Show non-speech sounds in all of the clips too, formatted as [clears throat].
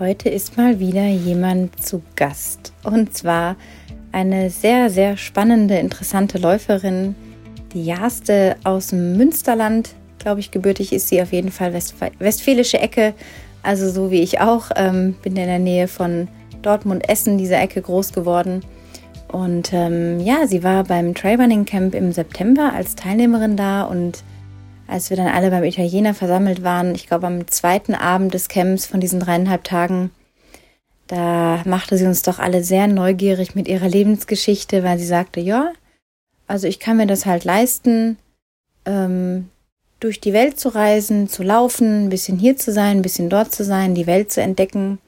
Heute ist mal wieder jemand zu Gast. Und zwar eine sehr, sehr spannende, interessante Läuferin, die Jaste aus dem Münsterland. Glaube ich, gebürtig ist sie auf jeden Fall Westf westfälische Ecke. Also so wie ich auch. Ähm, bin in der Nähe von Dortmund-Essen, diese Ecke, groß geworden. Und ähm, ja, sie war beim Trailrunning Camp im September als Teilnehmerin da und als wir dann alle beim Italiener versammelt waren, ich glaube am zweiten Abend des Camps von diesen dreieinhalb Tagen, da machte sie uns doch alle sehr neugierig mit ihrer Lebensgeschichte, weil sie sagte, ja, also ich kann mir das halt leisten, ähm, durch die Welt zu reisen, zu laufen, ein bisschen hier zu sein, ein bisschen dort zu sein, die Welt zu entdecken.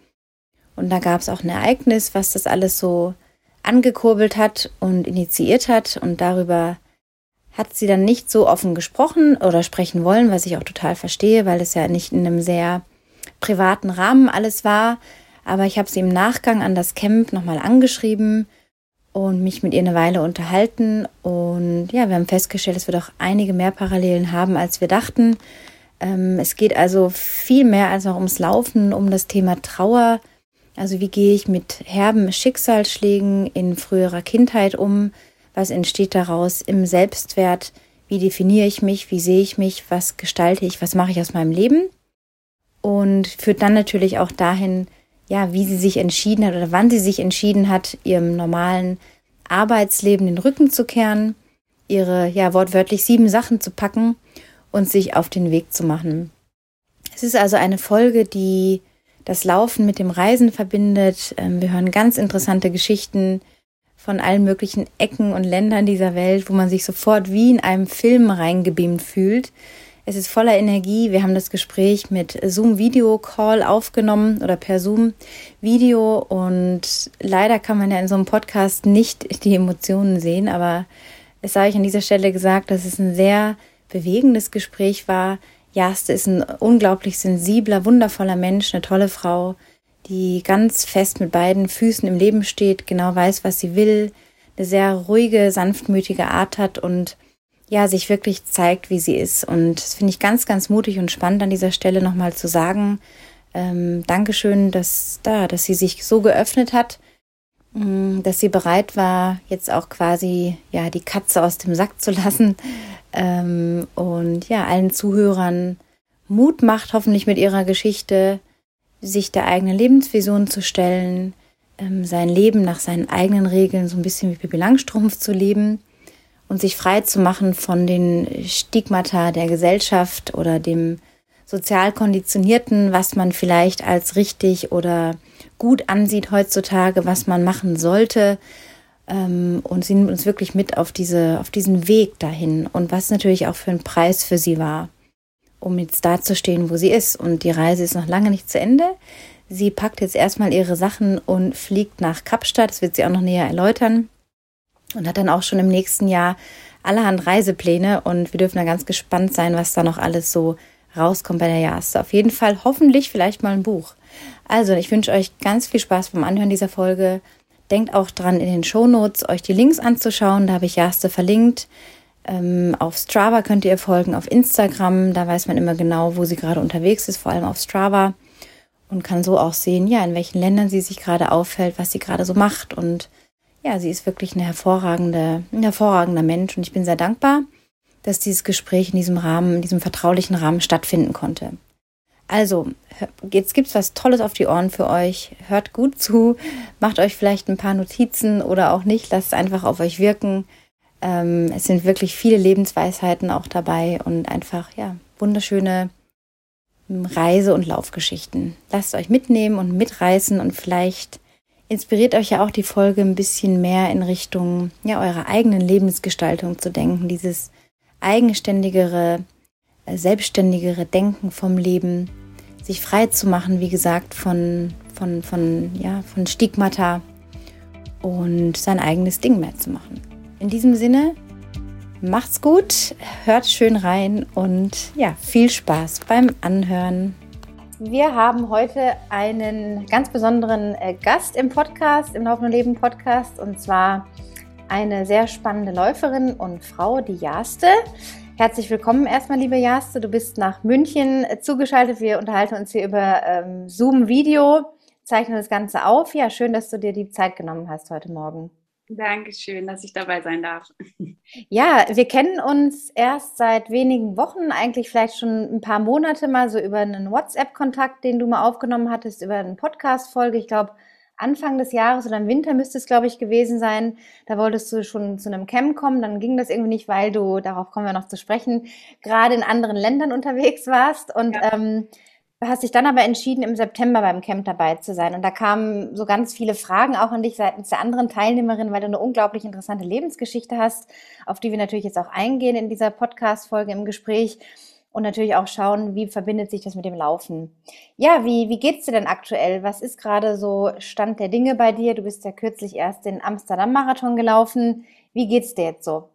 Und da gab es auch ein Ereignis, was das alles so angekurbelt hat und initiiert hat. Und darüber hat sie dann nicht so offen gesprochen oder sprechen wollen, was ich auch total verstehe, weil es ja nicht in einem sehr privaten Rahmen alles war. Aber ich habe sie im Nachgang an das Camp nochmal angeschrieben und mich mit ihr eine Weile unterhalten. Und ja, wir haben festgestellt, dass wir doch einige mehr Parallelen haben, als wir dachten. Ähm, es geht also viel mehr als auch ums Laufen, um das Thema Trauer. Also wie gehe ich mit herben Schicksalsschlägen in früherer Kindheit um? Was entsteht daraus im Selbstwert? Wie definiere ich mich? Wie sehe ich mich? Was gestalte ich? Was mache ich aus meinem Leben? Und führt dann natürlich auch dahin, ja, wie sie sich entschieden hat oder wann sie sich entschieden hat, ihrem normalen Arbeitsleben den Rücken zu kehren, ihre, ja, wortwörtlich sieben Sachen zu packen und sich auf den Weg zu machen. Es ist also eine Folge, die das Laufen mit dem Reisen verbindet. Ähm, wir hören ganz interessante Geschichten von allen möglichen Ecken und Ländern dieser Welt, wo man sich sofort wie in einem Film reingebeamt fühlt. Es ist voller Energie. Wir haben das Gespräch mit Zoom Video Call aufgenommen oder per Zoom Video und leider kann man ja in so einem Podcast nicht die Emotionen sehen, aber es sei euch an dieser Stelle gesagt, dass es ein sehr bewegendes Gespräch war. Jaste ist ein unglaublich sensibler, wundervoller Mensch, eine tolle Frau, die ganz fest mit beiden Füßen im Leben steht, genau weiß, was sie will, eine sehr ruhige, sanftmütige Art hat und ja, sich wirklich zeigt, wie sie ist. Und das finde ich ganz, ganz mutig und spannend an dieser Stelle nochmal zu sagen. Ähm, Dankeschön, dass da, dass sie sich so geöffnet hat, mm, dass sie bereit war, jetzt auch quasi ja die Katze aus dem Sack zu lassen ähm, und ja allen Zuhörern Mut macht, hoffentlich mit ihrer Geschichte sich der eigenen Lebensvision zu stellen, ähm, sein Leben nach seinen eigenen Regeln so ein bisschen wie Pippi Langstrumpf zu leben und sich frei zu machen von den Stigmata der Gesellschaft oder dem sozial konditionierten, was man vielleicht als richtig oder gut ansieht heutzutage, was man machen sollte. Ähm, und sie nimmt uns wirklich mit auf diese, auf diesen Weg dahin und was natürlich auch für ein Preis für sie war um jetzt da zu stehen, wo sie ist. Und die Reise ist noch lange nicht zu Ende. Sie packt jetzt erstmal ihre Sachen und fliegt nach Kapstadt. Das wird sie auch noch näher erläutern. Und hat dann auch schon im nächsten Jahr allerhand Reisepläne. Und wir dürfen da ganz gespannt sein, was da noch alles so rauskommt bei der Jaste. Auf jeden Fall hoffentlich vielleicht mal ein Buch. Also, ich wünsche euch ganz viel Spaß beim Anhören dieser Folge. Denkt auch dran, in den Shownotes euch die Links anzuschauen. Da habe ich Jaste verlinkt. Ähm, auf Strava könnt ihr folgen, auf Instagram, da weiß man immer genau, wo sie gerade unterwegs ist, vor allem auf Strava und kann so auch sehen, ja, in welchen Ländern sie sich gerade auffällt, was sie gerade so macht und ja, sie ist wirklich eine hervorragende, ein hervorragender Mensch und ich bin sehr dankbar, dass dieses Gespräch in diesem Rahmen, in diesem vertraulichen Rahmen stattfinden konnte. Also, jetzt gibt's was Tolles auf die Ohren für euch. Hört gut zu, macht euch vielleicht ein paar Notizen oder auch nicht, lasst es einfach auf euch wirken. Ähm, es sind wirklich viele Lebensweisheiten auch dabei und einfach, ja, wunderschöne hm, Reise- und Laufgeschichten. Lasst euch mitnehmen und mitreißen und vielleicht inspiriert euch ja auch die Folge ein bisschen mehr in Richtung, ja, eurer eigenen Lebensgestaltung zu denken, dieses eigenständigere, äh, selbstständigere Denken vom Leben, sich frei zu machen, wie gesagt, von, von, von, ja, von Stigmata und sein eigenes Ding mehr zu machen. In diesem Sinne, macht's gut, hört schön rein und ja, viel Spaß beim Anhören. Wir haben heute einen ganz besonderen äh, Gast im Podcast, im Laufenden Leben Podcast, und zwar eine sehr spannende Läuferin und Frau, die Jaste. Herzlich willkommen erstmal, liebe Jaste. Du bist nach München zugeschaltet. Wir unterhalten uns hier über ähm, Zoom-Video. zeichnen das Ganze auf. Ja, schön, dass du dir die Zeit genommen hast heute Morgen. Dankeschön, dass ich dabei sein darf. Ja, wir kennen uns erst seit wenigen Wochen, eigentlich vielleicht schon ein paar Monate mal so über einen WhatsApp-Kontakt, den du mal aufgenommen hattest, über eine Podcast-Folge. Ich glaube, Anfang des Jahres oder im Winter müsste es, glaube ich, gewesen sein. Da wolltest du schon zu einem Camp kommen, dann ging das irgendwie nicht, weil du, darauf kommen wir noch zu sprechen, gerade in anderen Ländern unterwegs warst. Und ja. ähm, hast dich dann aber entschieden, im September beim Camp dabei zu sein. Und da kamen so ganz viele Fragen auch an dich seitens der anderen Teilnehmerinnen, weil du eine unglaublich interessante Lebensgeschichte hast, auf die wir natürlich jetzt auch eingehen in dieser Podcast-Folge im Gespräch und natürlich auch schauen, wie verbindet sich das mit dem Laufen. Ja, wie, wie geht's dir denn aktuell? Was ist gerade so Stand der Dinge bei dir? Du bist ja kürzlich erst den Amsterdam-Marathon gelaufen. Wie geht's dir jetzt so?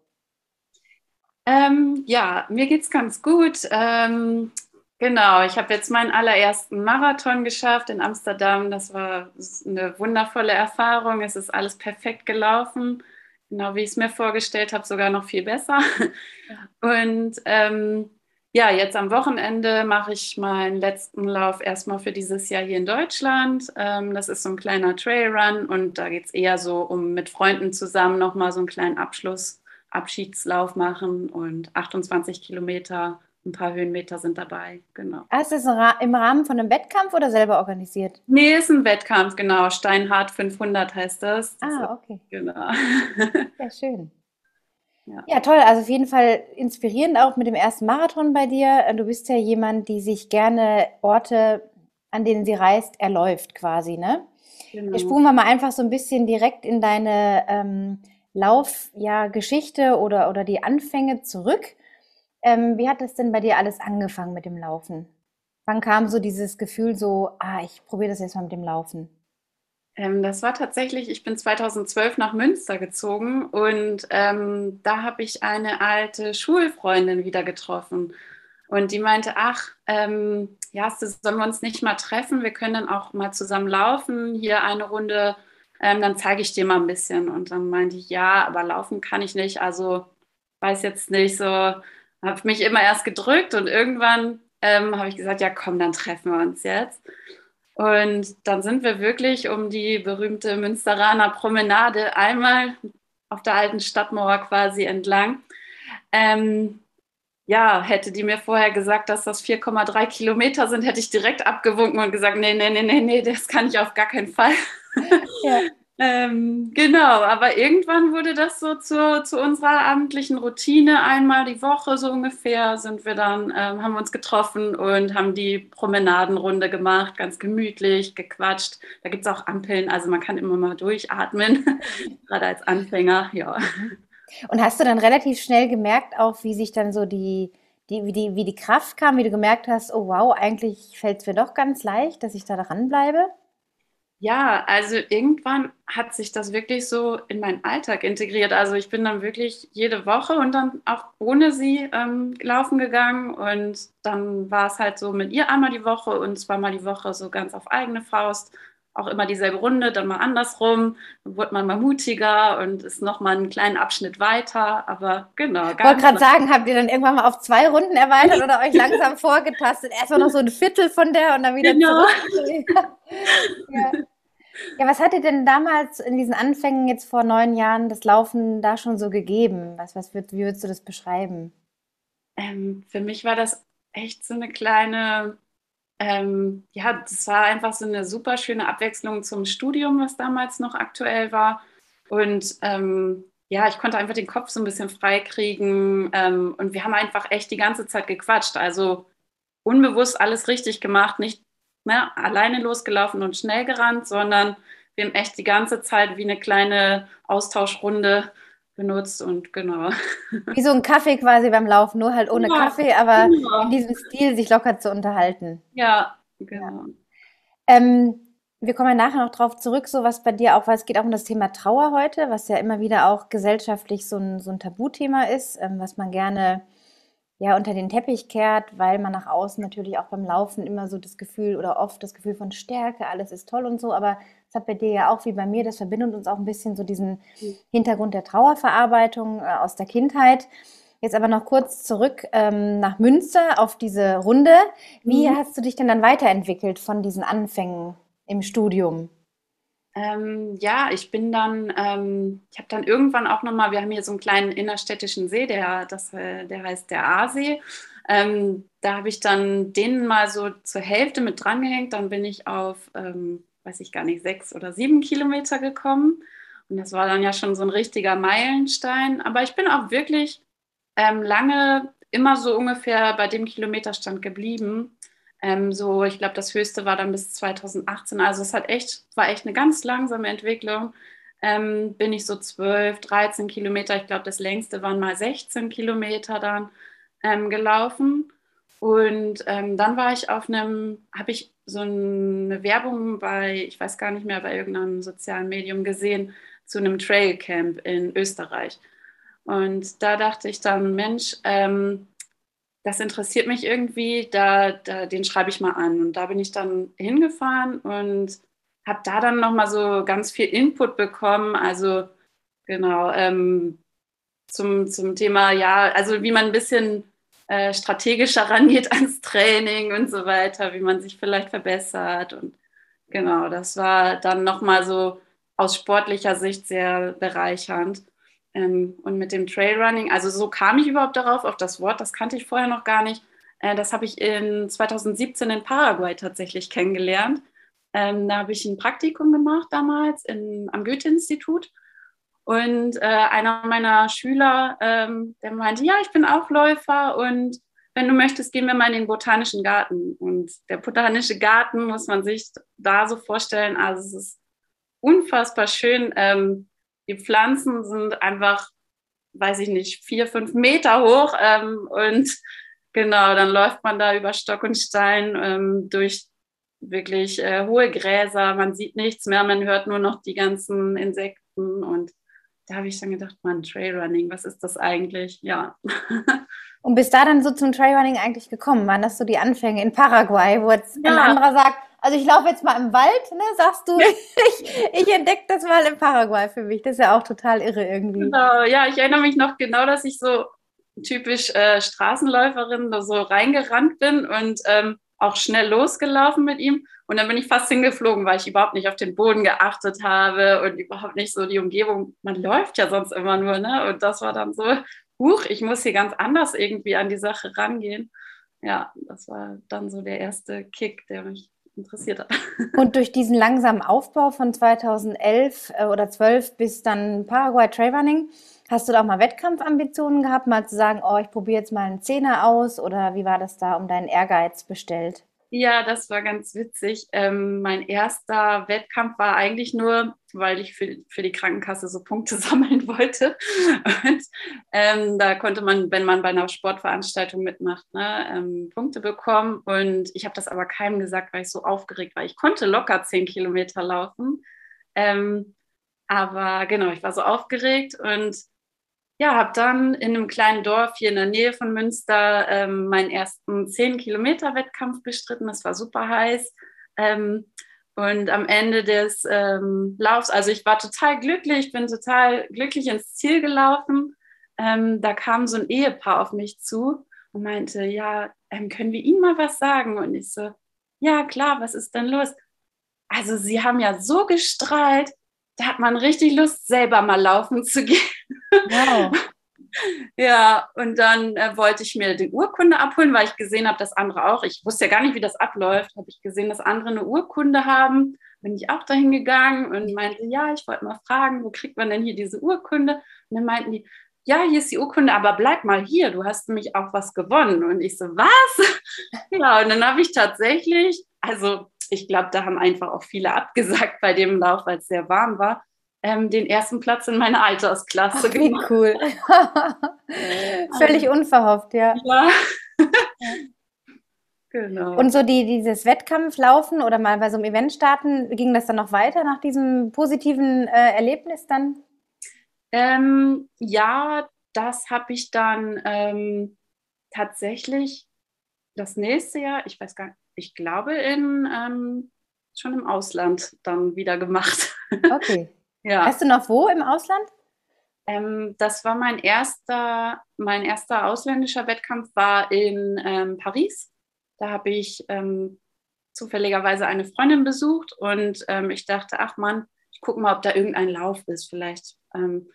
Ähm, ja, mir geht's ganz gut. Ähm, genau, ich habe jetzt meinen allerersten Marathon geschafft in Amsterdam. Das war eine wundervolle Erfahrung. Es ist alles perfekt gelaufen. Genau wie ich es mir vorgestellt habe, sogar noch viel besser. [laughs] Und ähm, ja, jetzt am Wochenende mache ich meinen letzten Lauf erstmal für dieses Jahr hier in Deutschland. Ähm, das ist so ein kleiner Trailrun und da geht es eher so um mit Freunden zusammen nochmal so einen kleinen Abschluss, Abschiedslauf machen und 28 Kilometer, ein paar Höhenmeter sind dabei, genau. Ah, ist das im Rahmen von einem Wettkampf oder selber organisiert? Nee, ist ein Wettkampf, genau. Steinhardt 500 heißt das. das ah, okay. Ist, genau. Ja, schön. [laughs] Ja. ja, toll. Also auf jeden Fall inspirierend auch mit dem ersten Marathon bei dir. Du bist ja jemand, die sich gerne Orte, an denen sie reist, erläuft quasi, ne? Genau. Wir spulen wir mal einfach so ein bisschen direkt in deine ähm, Laufgeschichte ja, oder, oder die Anfänge zurück. Ähm, wie hat das denn bei dir alles angefangen mit dem Laufen? Wann kam so dieses Gefühl so, ah, ich probiere das jetzt mal mit dem Laufen? Ähm, das war tatsächlich, ich bin 2012 nach Münster gezogen und ähm, da habe ich eine alte Schulfreundin wieder getroffen. Und die meinte, ach, ähm, ja, sollen wir uns nicht mal treffen? Wir können dann auch mal zusammen laufen, hier eine Runde, ähm, dann zeige ich dir mal ein bisschen. Und dann meinte ich, ja, aber laufen kann ich nicht, also weiß jetzt nicht, so habe mich immer erst gedrückt und irgendwann ähm, habe ich gesagt, ja, komm, dann treffen wir uns jetzt. Und dann sind wir wirklich um die berühmte Münsteraner Promenade einmal auf der alten Stadtmauer quasi entlang. Ähm, ja, hätte die mir vorher gesagt, dass das 4,3 Kilometer sind, hätte ich direkt abgewunken und gesagt, nee, nee, nee, nee, nee, das kann ich auf gar keinen Fall. Ja. Ähm, genau, aber irgendwann wurde das so zu, zu, unserer abendlichen Routine. Einmal die Woche so ungefähr sind wir dann, ähm, haben wir uns getroffen und haben die Promenadenrunde gemacht, ganz gemütlich, gequatscht. Da gibt es auch Ampeln, also man kann immer mal durchatmen, [laughs] gerade als Anfänger, ja. Und hast du dann relativ schnell gemerkt, auch wie sich dann so die, die, wie, die, wie die Kraft kam, wie du gemerkt hast, oh wow, eigentlich fällt es mir doch ganz leicht, dass ich da dranbleibe? Ja, also irgendwann hat sich das wirklich so in meinen Alltag integriert. Also ich bin dann wirklich jede Woche und dann auch ohne sie ähm, laufen gegangen und dann war es halt so mit ihr einmal die Woche und zweimal die Woche so ganz auf eigene Faust. Auch immer dieselbe Runde, dann mal andersrum. Dann wurde man mal mutiger und ist nochmal einen kleinen Abschnitt weiter. Aber genau. Ich wollte gerade sagen, habt ihr dann irgendwann mal auf zwei Runden erweitert oder euch langsam [laughs] vorgetastet? Erstmal noch so ein Viertel von der und dann wieder genau. zurück. [laughs] ja. Ja, was hat dir denn damals in diesen Anfängen jetzt vor neun Jahren das Laufen da schon so gegeben? Was, was würd, wie würdest du das beschreiben? Ähm, für mich war das echt so eine kleine, ähm, ja, das war einfach so eine super schöne Abwechslung zum Studium, was damals noch aktuell war. Und ähm, ja, ich konnte einfach den Kopf so ein bisschen freikriegen. Ähm, und wir haben einfach echt die ganze Zeit gequatscht. Also unbewusst alles richtig gemacht, nicht ne, alleine losgelaufen und schnell gerannt, sondern wir haben echt die ganze Zeit wie eine kleine Austauschrunde benutzt und genau. [laughs] Wie so ein Kaffee quasi beim Laufen, nur halt ohne ja, Kaffee, aber genau. in diesem Stil sich locker zu unterhalten. Ja, genau. Ja. Ähm, wir kommen ja nachher noch drauf zurück, so was bei dir auch, weil es geht auch um das Thema Trauer heute, was ja immer wieder auch gesellschaftlich so ein, so ein Tabuthema ist, ähm, was man gerne ja unter den Teppich kehrt, weil man nach außen natürlich auch beim Laufen immer so das Gefühl oder oft das Gefühl von Stärke, alles ist toll und so, aber das hat bei dir ja auch wie bei mir, das verbindet uns auch ein bisschen so diesen mhm. Hintergrund der Trauerverarbeitung äh, aus der Kindheit. Jetzt aber noch kurz zurück ähm, nach Münster auf diese Runde. Wie mhm. hast du dich denn dann weiterentwickelt von diesen Anfängen im Studium? Ähm, ja, ich bin dann, ähm, ich habe dann irgendwann auch nochmal, wir haben hier so einen kleinen innerstädtischen See, der, das, äh, der heißt der Aasee. Ähm, da habe ich dann den mal so zur Hälfte mit drangehängt. Dann bin ich auf, ähm, weiß ich gar nicht, sechs oder sieben Kilometer gekommen. Und das war dann ja schon so ein richtiger Meilenstein. Aber ich bin auch wirklich ähm, lange immer so ungefähr bei dem Kilometerstand geblieben. Ähm, so, ich glaube, das höchste war dann bis 2018. Also es hat echt, war echt eine ganz langsame Entwicklung. Ähm, bin ich so 12, 13 Kilometer, ich glaube, das längste waren mal 16 Kilometer dann ähm, gelaufen. Und ähm, dann war ich auf einem, habe ich so eine Werbung bei, ich weiß gar nicht mehr, bei irgendeinem sozialen Medium gesehen, zu einem Trailcamp in Österreich. Und da dachte ich dann, Mensch, ähm, das interessiert mich irgendwie, da, da, den schreibe ich mal an. Und da bin ich dann hingefahren und habe da dann nochmal so ganz viel Input bekommen. Also genau, ähm, zum, zum Thema, ja, also wie man ein bisschen äh, strategischer rangeht [laughs] ans Training und so weiter, wie man sich vielleicht verbessert. Und genau, das war dann nochmal so aus sportlicher Sicht sehr bereichernd. Ähm, und mit dem Trailrunning, also so kam ich überhaupt darauf, auf das Wort, das kannte ich vorher noch gar nicht. Äh, das habe ich in 2017 in Paraguay tatsächlich kennengelernt. Ähm, da habe ich ein Praktikum gemacht damals in, am Goethe-Institut. Und äh, einer meiner Schüler, ähm, der meinte, ja, ich bin auch Läufer und wenn du möchtest, gehen wir mal in den Botanischen Garten. Und der Botanische Garten muss man sich da so vorstellen, also es ist unfassbar schön. Ähm, die Pflanzen sind einfach, weiß ich nicht, vier, fünf Meter hoch. Ähm, und genau, dann läuft man da über Stock und Stein ähm, durch wirklich äh, hohe Gräser. Man sieht nichts mehr, man hört nur noch die ganzen Insekten. Und da habe ich dann gedacht, man, Trailrunning, was ist das eigentlich? Ja. [laughs] Und bist da dann so zum Trailrunning eigentlich gekommen? Waren das so die Anfänge in Paraguay, wo jetzt ja. ein anderer sagt, also ich laufe jetzt mal im Wald, ne, sagst du, [laughs] ich, ich entdecke das mal in Paraguay für mich. Das ist ja auch total irre irgendwie. Genau, ja, ich erinnere mich noch genau, dass ich so typisch äh, Straßenläuferin so reingerannt bin und ähm, auch schnell losgelaufen mit ihm. Und dann bin ich fast hingeflogen, weil ich überhaupt nicht auf den Boden geachtet habe und überhaupt nicht so die Umgebung. Man läuft ja sonst immer nur, ne? Und das war dann so, huch, ich muss hier ganz anders irgendwie an die Sache rangehen. Ja, das war dann so der erste Kick, der mich interessiert hat. [laughs] Und durch diesen langsamen Aufbau von 2011 äh, oder 12 bis dann Paraguay Trailrunning, hast du da auch mal Wettkampfambitionen gehabt, mal zu sagen, oh, ich probiere jetzt mal einen Zehner aus oder wie war das da um deinen Ehrgeiz bestellt? Ja, das war ganz witzig. Ähm, mein erster Wettkampf war eigentlich nur, weil ich für, für die Krankenkasse so Punkte [laughs] sammeln wollte. Und ähm, da konnte man, wenn man bei einer Sportveranstaltung mitmacht, ne, ähm, Punkte bekommen. Und ich habe das aber keinem gesagt, weil ich so aufgeregt war. Ich konnte locker zehn Kilometer laufen. Ähm, aber genau, ich war so aufgeregt und ja, habe dann in einem kleinen Dorf hier in der Nähe von Münster ähm, meinen ersten 10-Kilometer-Wettkampf bestritten. Das war super heiß. Ähm, und am Ende des ähm, Laufs, also ich war total glücklich, bin total glücklich ins Ziel gelaufen. Ähm, da kam so ein Ehepaar auf mich zu und meinte, ja, ähm, können wir Ihnen mal was sagen? Und ich so, ja, klar, was ist denn los? Also Sie haben ja so gestrahlt, da hat man richtig Lust, selber mal laufen zu gehen. Wow. [laughs] Ja, und dann äh, wollte ich mir die Urkunde abholen, weil ich gesehen habe, dass andere auch, ich wusste ja gar nicht, wie das abläuft, habe ich gesehen, dass andere eine Urkunde haben. Bin ich auch dahin gegangen und meinte, ja, ich wollte mal fragen, wo kriegt man denn hier diese Urkunde? Und dann meinten die, ja, hier ist die Urkunde, aber bleib mal hier, du hast nämlich auch was gewonnen. Und ich so, was? [laughs] ja, und dann habe ich tatsächlich, also ich glaube, da haben einfach auch viele abgesagt bei dem Lauf, weil es sehr warm war, ähm, den ersten Platz in meiner Altersklasse Ach, wie gemacht. cool. [laughs] [laughs] Völlig unverhofft, ja. Ja. [laughs] Genau. Und so die, dieses Wettkampflaufen oder mal bei so einem Event starten, ging das dann noch weiter nach diesem positiven äh, Erlebnis dann? Ähm, ja, das habe ich dann ähm, tatsächlich das nächste Jahr, ich weiß gar nicht, ich glaube, in, ähm, schon im Ausland dann wieder gemacht. Okay. Ja. Weißt du noch wo im Ausland? Ähm, das war mein erster, mein erster ausländischer Wettkampf war in ähm, Paris. Da habe ich ähm, zufälligerweise eine Freundin besucht und ähm, ich dachte, ach Mann, ich gucke mal, ob da irgendein Lauf ist, vielleicht ähm,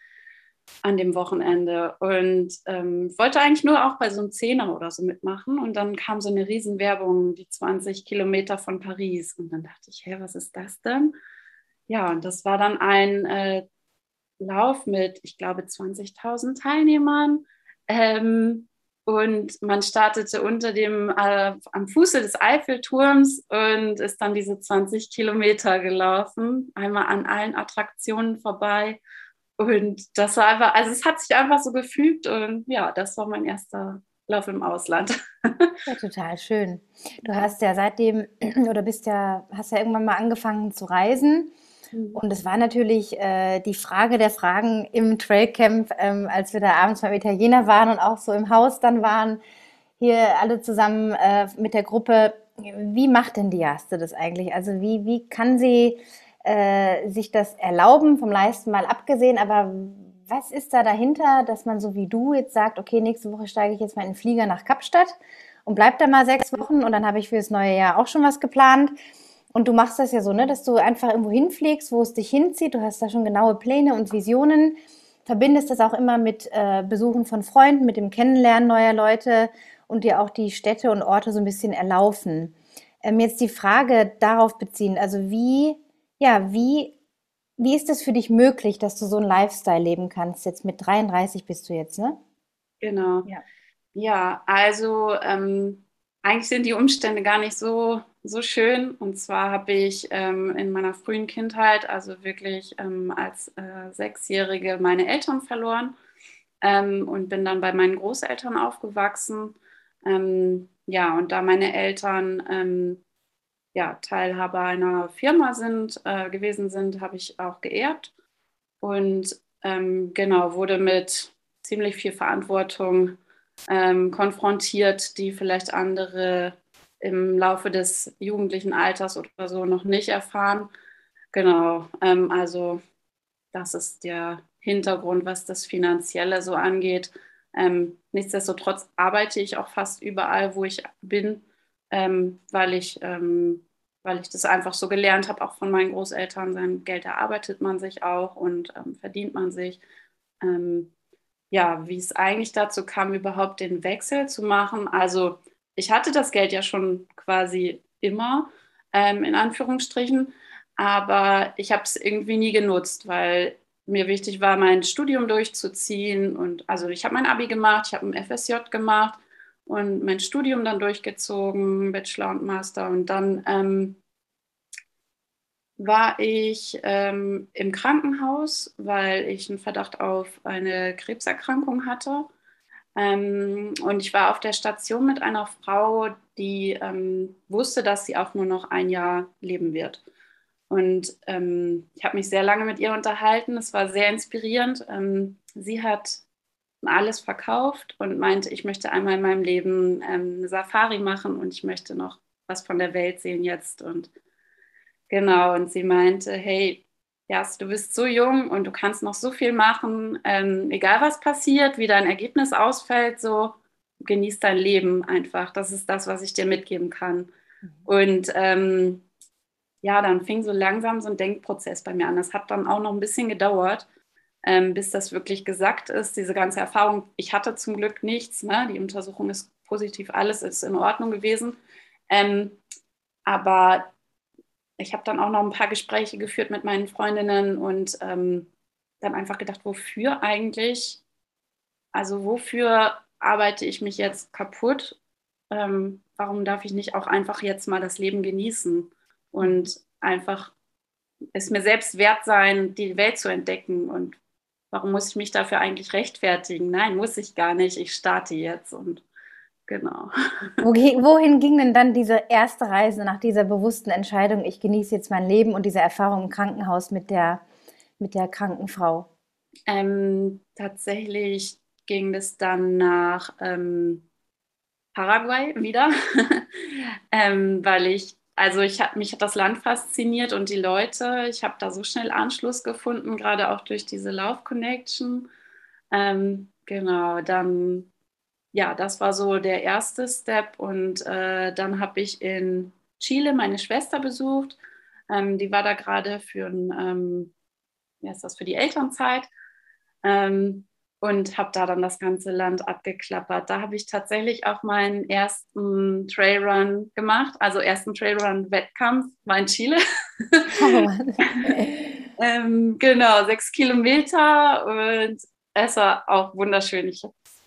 an dem Wochenende. Und ähm, wollte eigentlich nur auch bei so einem Zehner oder so mitmachen. Und dann kam so eine Riesenwerbung, die 20 Kilometer von Paris. Und dann dachte ich, hä, was ist das denn? Ja, und das war dann ein äh, Lauf mit, ich glaube, 20.000 Teilnehmern. Ähm, und man startete unter dem, äh, am Fuße des Eiffelturms und ist dann diese 20 Kilometer gelaufen, einmal an allen Attraktionen vorbei. Und das war einfach, also es hat sich einfach so gefügt und ja, das war mein erster Lauf im Ausland. [laughs] Ja, total schön. Du hast ja seitdem [clears throat] oder bist ja, hast ja irgendwann mal angefangen zu reisen. Mhm. Und es war natürlich äh, die Frage der Fragen im Trailcamp, ähm, als wir da abends beim Italiener waren und auch so im Haus dann waren, hier alle zusammen äh, mit der Gruppe. Wie macht denn die Jaste das eigentlich? Also wie, wie kann sie äh, sich das erlauben, vom Leisten mal abgesehen, aber was ist da dahinter, dass man so wie du jetzt sagt, okay, nächste Woche steige ich jetzt mal in den Flieger nach Kapstadt und bleib da mal sechs Wochen und dann habe ich für das neue Jahr auch schon was geplant. Und du machst das ja so, ne, dass du einfach irgendwo hinfliegst, wo es dich hinzieht. Du hast da schon genaue Pläne und Visionen. Verbindest das auch immer mit äh, Besuchen von Freunden, mit dem Kennenlernen neuer Leute und dir auch die Städte und Orte so ein bisschen erlaufen. Ähm, jetzt die Frage darauf beziehen, also wie, ja, wie, wie ist es für dich möglich, dass du so einen Lifestyle leben kannst? Jetzt mit 33 bist du jetzt, ne? Genau. Ja, ja also ähm, eigentlich sind die Umstände gar nicht so so schön. Und zwar habe ich ähm, in meiner frühen Kindheit, also wirklich ähm, als äh, Sechsjährige, meine Eltern verloren ähm, und bin dann bei meinen Großeltern aufgewachsen. Ähm, ja, und da meine Eltern ähm, ja, Teilhaber einer Firma sind, äh, gewesen sind, habe ich auch geerbt. Und ähm, genau, wurde mit ziemlich viel Verantwortung konfrontiert, die vielleicht andere im Laufe des jugendlichen Alters oder so noch nicht erfahren. Genau, ähm, also das ist der Hintergrund, was das Finanzielle so angeht. Ähm, nichtsdestotrotz arbeite ich auch fast überall, wo ich bin, ähm, weil, ich, ähm, weil ich das einfach so gelernt habe, auch von meinen Großeltern. Sein Geld erarbeitet man sich auch und ähm, verdient man sich. Ähm, ja, wie es eigentlich dazu kam, überhaupt den Wechsel zu machen. Also ich hatte das Geld ja schon quasi immer, ähm, in Anführungsstrichen, aber ich habe es irgendwie nie genutzt, weil mir wichtig war, mein Studium durchzuziehen. Und also ich habe mein Abi gemacht, ich habe ein FSJ gemacht und mein Studium dann durchgezogen, Bachelor und Master. Und dann ähm, war ich ähm, im Krankenhaus, weil ich einen Verdacht auf eine Krebserkrankung hatte. Ähm, und ich war auf der Station mit einer Frau, die ähm, wusste, dass sie auch nur noch ein Jahr leben wird. Und ähm, ich habe mich sehr lange mit ihr unterhalten. Es war sehr inspirierend. Ähm, sie hat alles verkauft und meinte, ich möchte einmal in meinem Leben ähm, eine Safari machen und ich möchte noch was von der Welt sehen jetzt. Und genau, und sie meinte, hey, ja, du bist so jung und du kannst noch so viel machen, ähm, egal was passiert, wie dein Ergebnis ausfällt, so genieß dein Leben einfach. Das ist das, was ich dir mitgeben kann. Mhm. Und ähm, ja, dann fing so langsam so ein Denkprozess bei mir an. Das hat dann auch noch ein bisschen gedauert, ähm, bis das wirklich gesagt ist. Diese ganze Erfahrung, ich hatte zum Glück nichts. Ne? Die Untersuchung ist positiv, alles ist in Ordnung gewesen. Ähm, aber ich habe dann auch noch ein paar Gespräche geführt mit meinen Freundinnen und ähm, dann einfach gedacht, wofür eigentlich? Also wofür arbeite ich mich jetzt kaputt? Ähm, warum darf ich nicht auch einfach jetzt mal das Leben genießen und einfach es mir selbst wert sein, die Welt zu entdecken? Und warum muss ich mich dafür eigentlich rechtfertigen? Nein, muss ich gar nicht. Ich starte jetzt und Genau. Wohin ging denn dann diese erste Reise nach dieser bewussten Entscheidung, ich genieße jetzt mein Leben und diese Erfahrung im Krankenhaus mit der, mit der kranken Frau? Ähm, tatsächlich ging es dann nach ähm, Paraguay wieder, [laughs] ähm, weil ich, also ich habe mich hat das Land fasziniert und die Leute. Ich habe da so schnell Anschluss gefunden, gerade auch durch diese Love Connection. Ähm, genau, dann ja, das war so der erste Step. Und äh, dann habe ich in Chile meine Schwester besucht. Ähm, die war da gerade für ein, ähm, wie heißt das, für die Elternzeit. Ähm, und habe da dann das ganze Land abgeklappert. Da habe ich tatsächlich auch meinen ersten Trailrun gemacht, also ersten Trailrun-Wettkampf war in Chile. [laughs] [laughs] Ähm, genau, sechs Kilometer und es war auch wunderschön. Ich,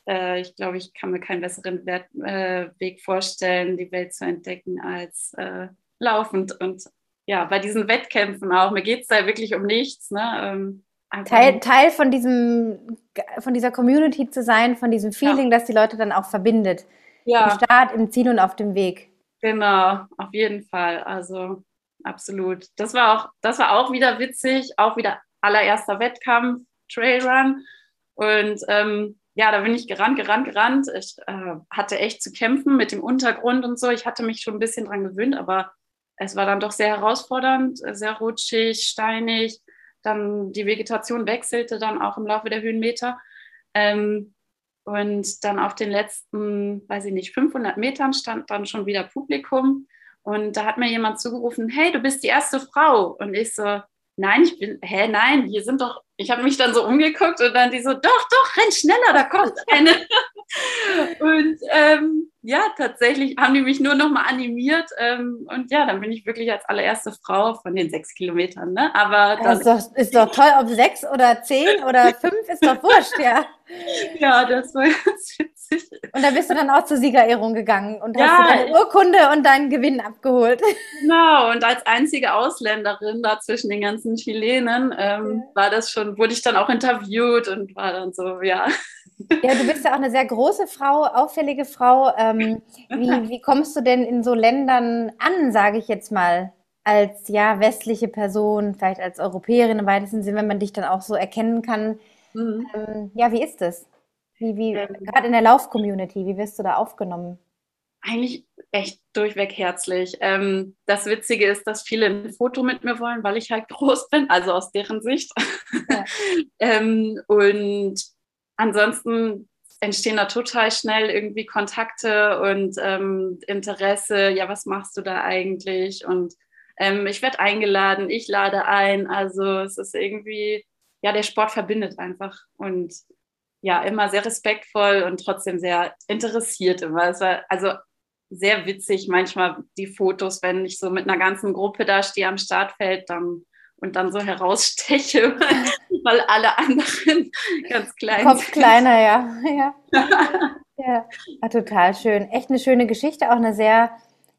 äh, ich glaube, ich kann mir keinen besseren Wert, äh, Weg vorstellen, die Welt zu entdecken als äh, laufend und ja, bei diesen Wettkämpfen auch. Mir geht es da wirklich um nichts. Ne? Ähm, Teil, Teil von diesem, von dieser Community zu sein, von diesem Feeling, ja. das die Leute dann auch verbindet. Ja. Im Start, im Ziel und auf dem Weg. Genau, auf jeden Fall. Also absolut. Das war auch, das war auch wieder witzig, auch wieder allererster Wettkampf, Trailrun. Und ähm, ja, da bin ich gerannt, gerannt, gerannt. Ich äh, hatte echt zu kämpfen mit dem Untergrund und so. Ich hatte mich schon ein bisschen dran gewöhnt, aber es war dann doch sehr herausfordernd, sehr rutschig, steinig dann die Vegetation wechselte dann auch im Laufe der Höhenmeter. Ähm, und dann auf den letzten, weiß ich nicht, 500 Metern stand dann schon wieder Publikum. Und da hat mir jemand zugerufen, hey, du bist die erste Frau. Und ich so, nein, ich bin, hä, nein, wir sind doch, ich habe mich dann so umgeguckt und dann die so, doch, doch, renn schneller, da kommt eine. [laughs] und ähm, ja, tatsächlich haben die mich nur noch mal animiert ähm, und ja, dann bin ich wirklich als allererste Frau von den sechs Kilometern. Ne? Aber das ist doch, ist doch toll, ob sechs oder zehn oder fünf ist doch wurscht, ja. [laughs] ja, das war [laughs] ganz witzig. Und da bist du dann auch zur Siegerehrung gegangen und ja, hast deine Urkunde und deinen Gewinn abgeholt. [laughs] Genau, und als einzige Ausländerin da zwischen den ganzen Chilenen ähm, ja. war das schon, wurde ich dann auch interviewt und war dann so, ja. Ja, du bist ja auch eine sehr große Frau, auffällige Frau. Ähm, [laughs] wie, wie kommst du denn in so Ländern an, sage ich jetzt mal, als ja westliche Person, vielleicht als Europäerin im weitesten Sinne, wenn man dich dann auch so erkennen kann? Mhm. Ähm, ja, wie ist es? Wie, wie, ähm, gerade in der Lauf-Community, wie wirst du da aufgenommen? Eigentlich echt durchweg herzlich. Ähm, das Witzige ist, dass viele ein Foto mit mir wollen, weil ich halt [laughs] groß bin, also aus deren Sicht. Ja. [laughs] ähm, und ansonsten entstehen da total schnell irgendwie Kontakte und ähm, Interesse. Ja, was machst du da eigentlich? Und ähm, ich werde eingeladen, ich lade ein. Also es ist irgendwie, ja, der Sport verbindet einfach und ja, immer sehr respektvoll und trotzdem sehr interessiert immer. Es war also sehr witzig manchmal die Fotos, wenn ich so mit einer ganzen Gruppe da stehe am Startfeld, dann und dann so heraussteche, [laughs] weil alle anderen [laughs] ganz klein Kopf sind. kleiner, ja. ja. ja. ja. total schön. Echt eine schöne Geschichte, auch eine sehr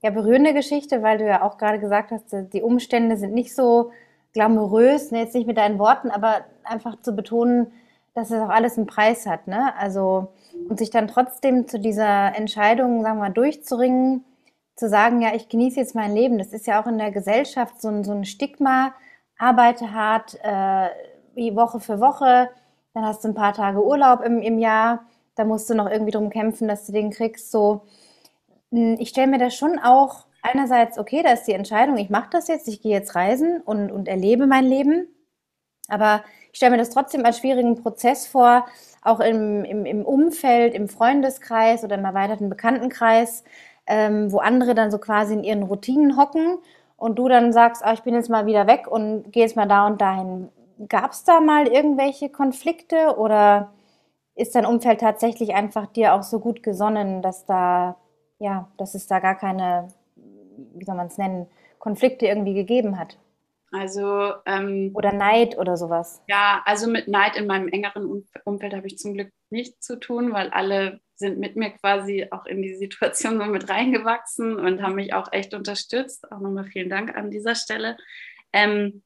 ja, berührende Geschichte, weil du ja auch gerade gesagt hast, die Umstände sind nicht so glamourös, ne, jetzt nicht mit deinen Worten, aber einfach zu betonen, dass es auch alles einen Preis hat. Ne? Also, und sich dann trotzdem zu dieser Entscheidung, sagen wir durchzuringen, zu sagen, ja, ich genieße jetzt mein Leben. Das ist ja auch in der Gesellschaft so ein, so ein Stigma, arbeite hart, äh, Woche für Woche, dann hast du ein paar Tage Urlaub im, im Jahr, da musst du noch irgendwie drum kämpfen, dass du den kriegst. So, hm, ich stelle mir das schon auch einerseits, okay, da ist die Entscheidung, ich mache das jetzt, ich gehe jetzt reisen und, und erlebe mein Leben. Aber ich stelle mir das trotzdem als schwierigen Prozess vor, auch im, im, im Umfeld, im Freundeskreis oder im erweiterten Bekanntenkreis, ähm, wo andere dann so quasi in ihren Routinen hocken und du dann sagst, ah, ich bin jetzt mal wieder weg und gehe jetzt mal da und dahin. Gab es da mal irgendwelche Konflikte oder ist dein Umfeld tatsächlich einfach dir auch so gut gesonnen, dass da, ja, dass es da gar keine, wie soll man es nennen, Konflikte irgendwie gegeben hat? Also ähm, oder Neid oder sowas. Ja, also mit Neid in meinem engeren Umfeld habe ich zum Glück nichts zu tun, weil alle sind mit mir quasi auch in die Situation so mit reingewachsen und haben mich auch echt unterstützt. Auch nochmal vielen Dank an dieser Stelle. Ähm,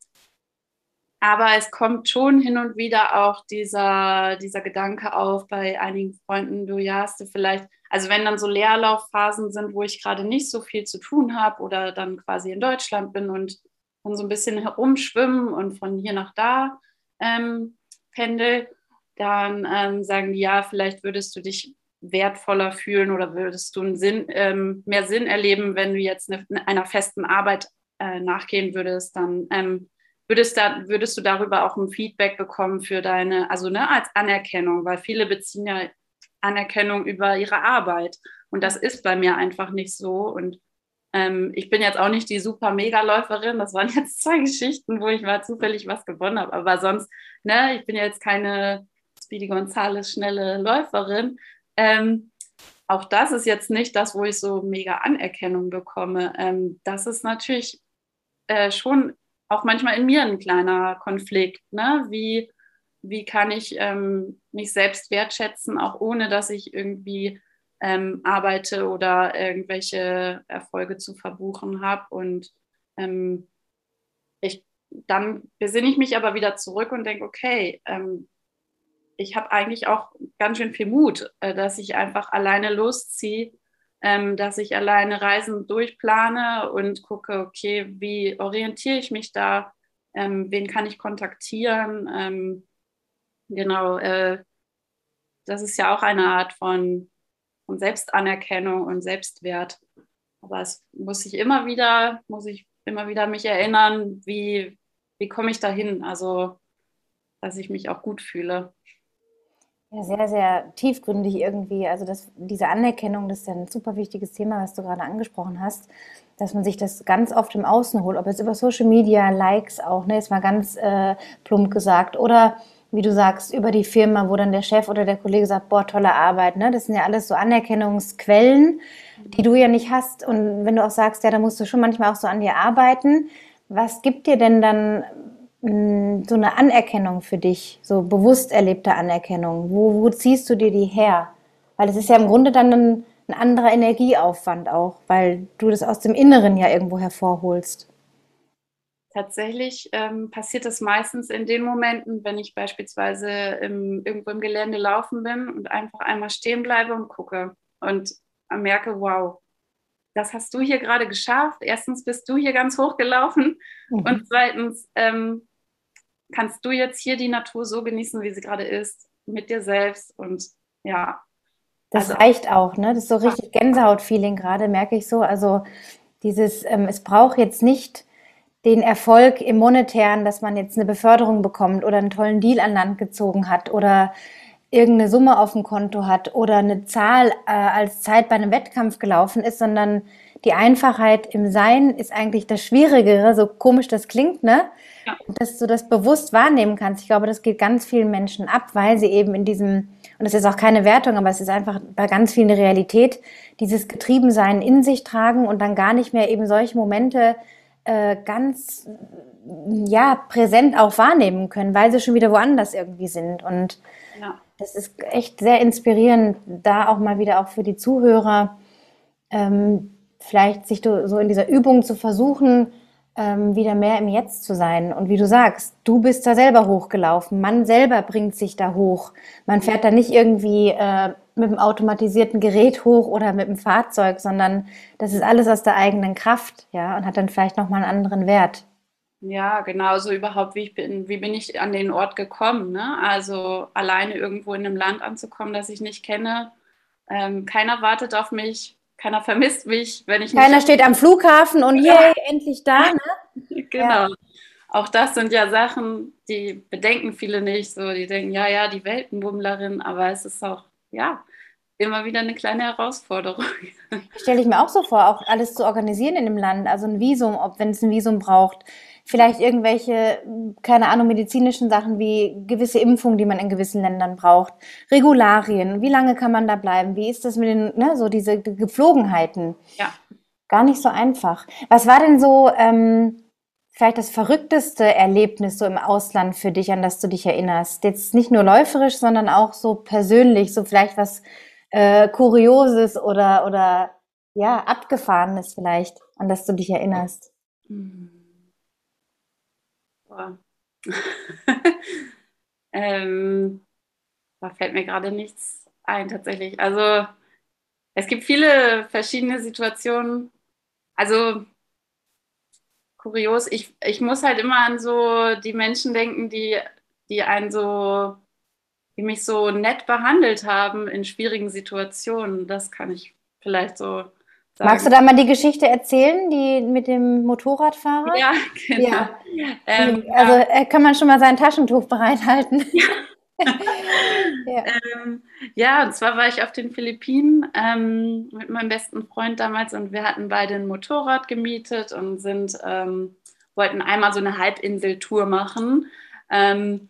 aber es kommt schon hin und wieder auch dieser, dieser Gedanke auf bei einigen Freunden, du ja, hast du vielleicht, also wenn dann so Leerlaufphasen sind, wo ich gerade nicht so viel zu tun habe oder dann quasi in Deutschland bin und dann so ein bisschen herumschwimmen und von hier nach da ähm, pendel, dann ähm, sagen die, ja, vielleicht würdest du dich wertvoller fühlen oder würdest du einen Sinn, ähm, mehr Sinn erleben, wenn du jetzt eine, einer festen Arbeit äh, nachgehen würdest, dann ähm, würdest, da, würdest du darüber auch ein Feedback bekommen für deine, also ne, als Anerkennung, weil viele beziehen ja Anerkennung über ihre Arbeit und das ist bei mir einfach nicht so und Ähm, ich bin jetzt auch nicht die super Megaläuferin. Das waren [laughs] jetzt zwei Geschichten, wo ich mal zufällig was gewonnen habe. Aber sonst, ne, ich bin jetzt keine Speedy Gonzales schnelle Läuferin. Ähm, auch das ist jetzt nicht das, wo ich so mega Anerkennung bekomme. Ähm, das ist natürlich äh, schon auch manchmal in mir ein kleiner Konflikt. Ne? Wie, wie kann ich ähm, mich selbst wertschätzen, auch ohne dass ich irgendwie ähm, arbeite oder irgendwelche Erfolge zu verbuchen habe. Und ähm, ich, dann besinne ich mich aber wieder zurück und denke, okay, ähm, ich habe eigentlich auch ganz schön viel Mut, äh, dass ich einfach alleine losziehe, ähm, dass ich alleine Reisen durchplane und gucke, okay, wie orientiere ich mich da, ähm, wen kann ich kontaktieren. Ähm, genau, äh, das ist ja auch eine Art von und Selbstanerkennung und Selbstwert. Aber es muss ich immer wieder, muss ich immer wieder mich erinnern, wie, wie komme ich dahin? Also, dass ich mich auch gut fühle. Ja, sehr, sehr tiefgründig irgendwie. Also das, diese Anerkennung, das ist ja ein super wichtiges Thema, was du gerade angesprochen hast, dass man sich das ganz oft im Außen holt, ob jetzt über Social Media, Likes auch, ne, ist mal ganz äh, plump gesagt, oder wie du sagst, über die Firma, wo dann der Chef oder der Kollege sagt, boah, tolle Arbeit. Ne? Das sind ja alles so Anerkennungsquellen, die du ja nicht hast. Und wenn du auch sagst, ja, da musst du schon manchmal auch so an dir arbeiten, was gibt dir denn dann mh, hm, so eine Anerkennung für dich, so bewusst erlebte Anerkennung? Wo, wo ziehst du dir die her? Weil es ist ja im Grunde dann ein, ein anderer Energieaufwand auch, weil du das aus dem Inneren ja irgendwo hervorholst. Tatsächlich ähm, passiert das meistens in den Momenten, wenn ich beispielsweise im, irgendwo im Gelände laufen bin und einfach einmal stehen bleibe und gucke und merke, wow, das hast du hier gerade geschafft. Erstens bist du hier ganz hoch gelaufen mhm. und zweitens ähm, kannst du jetzt hier die Natur so genießen, wie sie gerade ist, mit dir selbst und ja. Das also, reicht auch, ne? Das ist so richtig Gänsehaut-Feeling gerade, merke ich so. Also dieses, ähm, es braucht jetzt nicht den Erfolg im Monetären, dass man jetzt eine Beförderung bekommt oder einen tollen Deal an Land gezogen hat oder irgendeine Summe auf dem Konto hat oder eine Zahl äh, als Zeit bei einem Wettkampf gelaufen ist, sondern die Einfachheit im Sein ist eigentlich das Schwierigere, so komisch das klingt, ne? Ja. Dass du das bewusst wahrnehmen kannst. Ich glaube, das geht ganz vielen Menschen ab, weil sie eben in diesem, und das ist auch keine Wertung, aber es ist einfach bei ganz vielen eine Realität, dieses Getriebensein in sich tragen und dann gar nicht mehr eben solche Momente äh, ganz ja, präsent auch wahrnehmen können, weil sie schon wieder woanders irgendwie sind. Und ja. das ist echt sehr inspirierend, da auch mal wieder auch für die Zuhörer ähm, vielleicht sich so in dieser Übung zu versuchen, ähm, wieder mehr im Jetzt zu sein. Und wie du sagst, du bist da selber hochgelaufen. Man selber bringt sich da hoch. Man fährt da nicht irgendwie äh, mit dem automatisierten Gerät hoch oder mit dem Fahrzeug, sondern das ist alles aus der eigenen Kraft, ja, und hat dann vielleicht nochmal einen anderen Wert. Ja, genauso überhaupt, wie ich bin, wie bin ich an den Ort gekommen, ne? Also alleine irgendwo in einem Land anzukommen, das ich nicht kenne. Ähm, keiner wartet auf mich, keiner vermisst mich, wenn ich Keiner steht am Flughafen und ja. yay, endlich da, ne? [laughs] genau. Ja. Auch das sind ja Sachen, die bedenken viele nicht. So, die denken, ja, ja, die Weltenbummlerin, aber es ist auch, ja, immer wieder eine kleine Herausforderung. [laughs] Stelle ich mir auch so vor, auch alles zu organisieren in dem Land, also ein Visum, ob wenn es ein Visum braucht, vielleicht irgendwelche, keine Ahnung, medizinischen Sachen wie gewisse Impfungen, die man in gewissen Ländern braucht, Regularien, wie lange kann man da bleiben, wie ist das mit den, ne, so diese Gepflogenheiten. Ja. Gar nicht so einfach. Was war denn so ähm, vielleicht das verrückteste Erlebnis so im Ausland für dich, an das du dich erinnerst? Jetzt nicht nur läuferisch, sondern auch so persönlich, so vielleicht was äh, Kurioses oder, oder ja, Abgefahrenes vielleicht, an das du dich erinnerst? Boah. [laughs] ähm, da fällt mir gerade nichts ein tatsächlich. Also es gibt viele verschiedene Situationen. Also kurios, ich, ich muss halt immer an so die Menschen denken, die, die einen so die mich so nett behandelt haben in schwierigen Situationen. Das kann ich vielleicht so sagen. Magst du da mal die Geschichte erzählen, die mit dem Motorradfahrer? Ja, [laughs] genau. Ja. Ähm, also ja. Äh, kann man schon mal sein Taschentuch bereithalten. [laughs] Ja. [laughs] ja. Ähm, ja, und zwar war ich auf den Philippinen ähm, mit meinem besten Freund damals und wir hatten beide ein Motorrad gemietet und sind, ähm, wollten einmal so eine Halbinseltour machen ähm,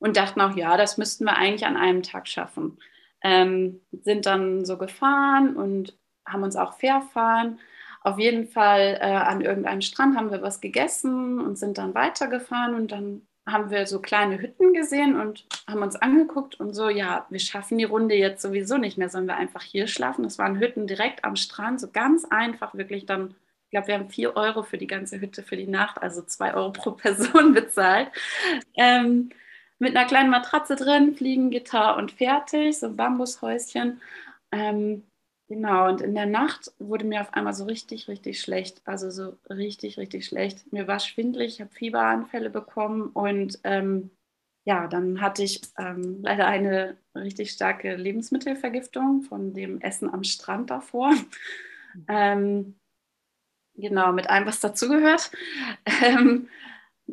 und dachten auch, ja, das müssten wir eigentlich an einem Tag schaffen. Ähm, sind dann so gefahren und haben uns auch verfahren. Auf jeden Fall äh, an irgendeinem Strand haben wir was gegessen und sind dann weitergefahren und dann haben wir so kleine Hütten gesehen und haben uns angeguckt und so, ja, wir schaffen die Runde jetzt sowieso nicht mehr, sollen wir einfach hier schlafen. Das waren Hütten direkt am Strand, so ganz einfach, wirklich dann, ich glaube, wir haben vier Euro für die ganze Hütte für die Nacht, also zwei Euro pro [laughs] Person bezahlt. Ähm, mit einer kleinen Matratze drin, Fliegengitter und fertig, so ein Bambushäuschen. Ähm, Genau, und in der Nacht wurde mir auf einmal so richtig, richtig schlecht. Also so richtig, richtig schlecht. Mir war schwindlig, ich habe Fieberanfälle bekommen und ähm, ja, dann hatte ich ähm, leider eine richtig starke Lebensmittelvergiftung von dem Essen am Strand davor. Mhm. Ähm, genau, mit allem, was dazugehört. [laughs]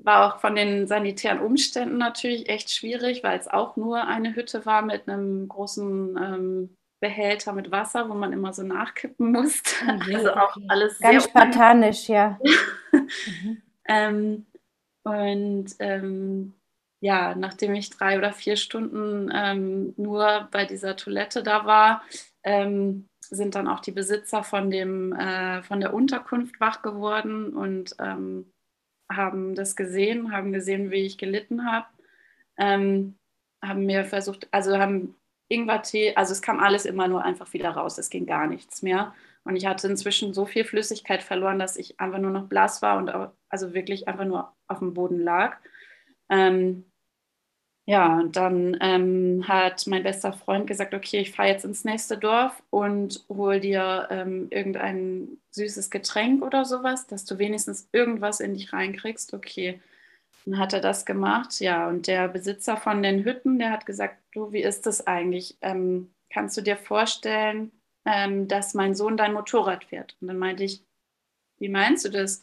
War auch von den sanitären Umständen natürlich echt schwierig, weil es auch nur eine Hütte war mit einem großen ähm, Behälter mit Wasser, wo man immer so nachkippen musste. Mhm. Also auch alles Ganz sehr spartanisch, ja. mhm. [laughs] ähm, und ähm, ja, nachdem ich drei oder vier Stunden ähm, nur bei dieser Toilette da war, ähm, sind dann auch die Besitzer von, dem, äh, von der Unterkunft wach geworden und ähm, haben das gesehen, haben gesehen, wie ich gelitten habe, ähm, haben mir versucht, also haben Ingwertee, also es kam alles immer nur einfach wieder raus, es ging gar nichts mehr. Und ich hatte inzwischen so viel Flüssigkeit verloren, dass ich einfach nur noch blass war und also wirklich einfach nur auf dem Boden lag. Ähm, ja, und dann ähm, hat mein bester Freund gesagt, okay, ich fahre jetzt ins nächste Dorf und hol dir ähm, irgendein süßes Getränk oder sowas, dass du wenigstens irgendwas in dich reinkriegst. Okay, dann hat er das gemacht, ja. Und der Besitzer von den Hütten, der hat gesagt, du, wie ist das eigentlich? Ähm, kannst du dir vorstellen, ähm, dass mein Sohn dein Motorrad fährt? Und dann meinte ich, wie meinst du das?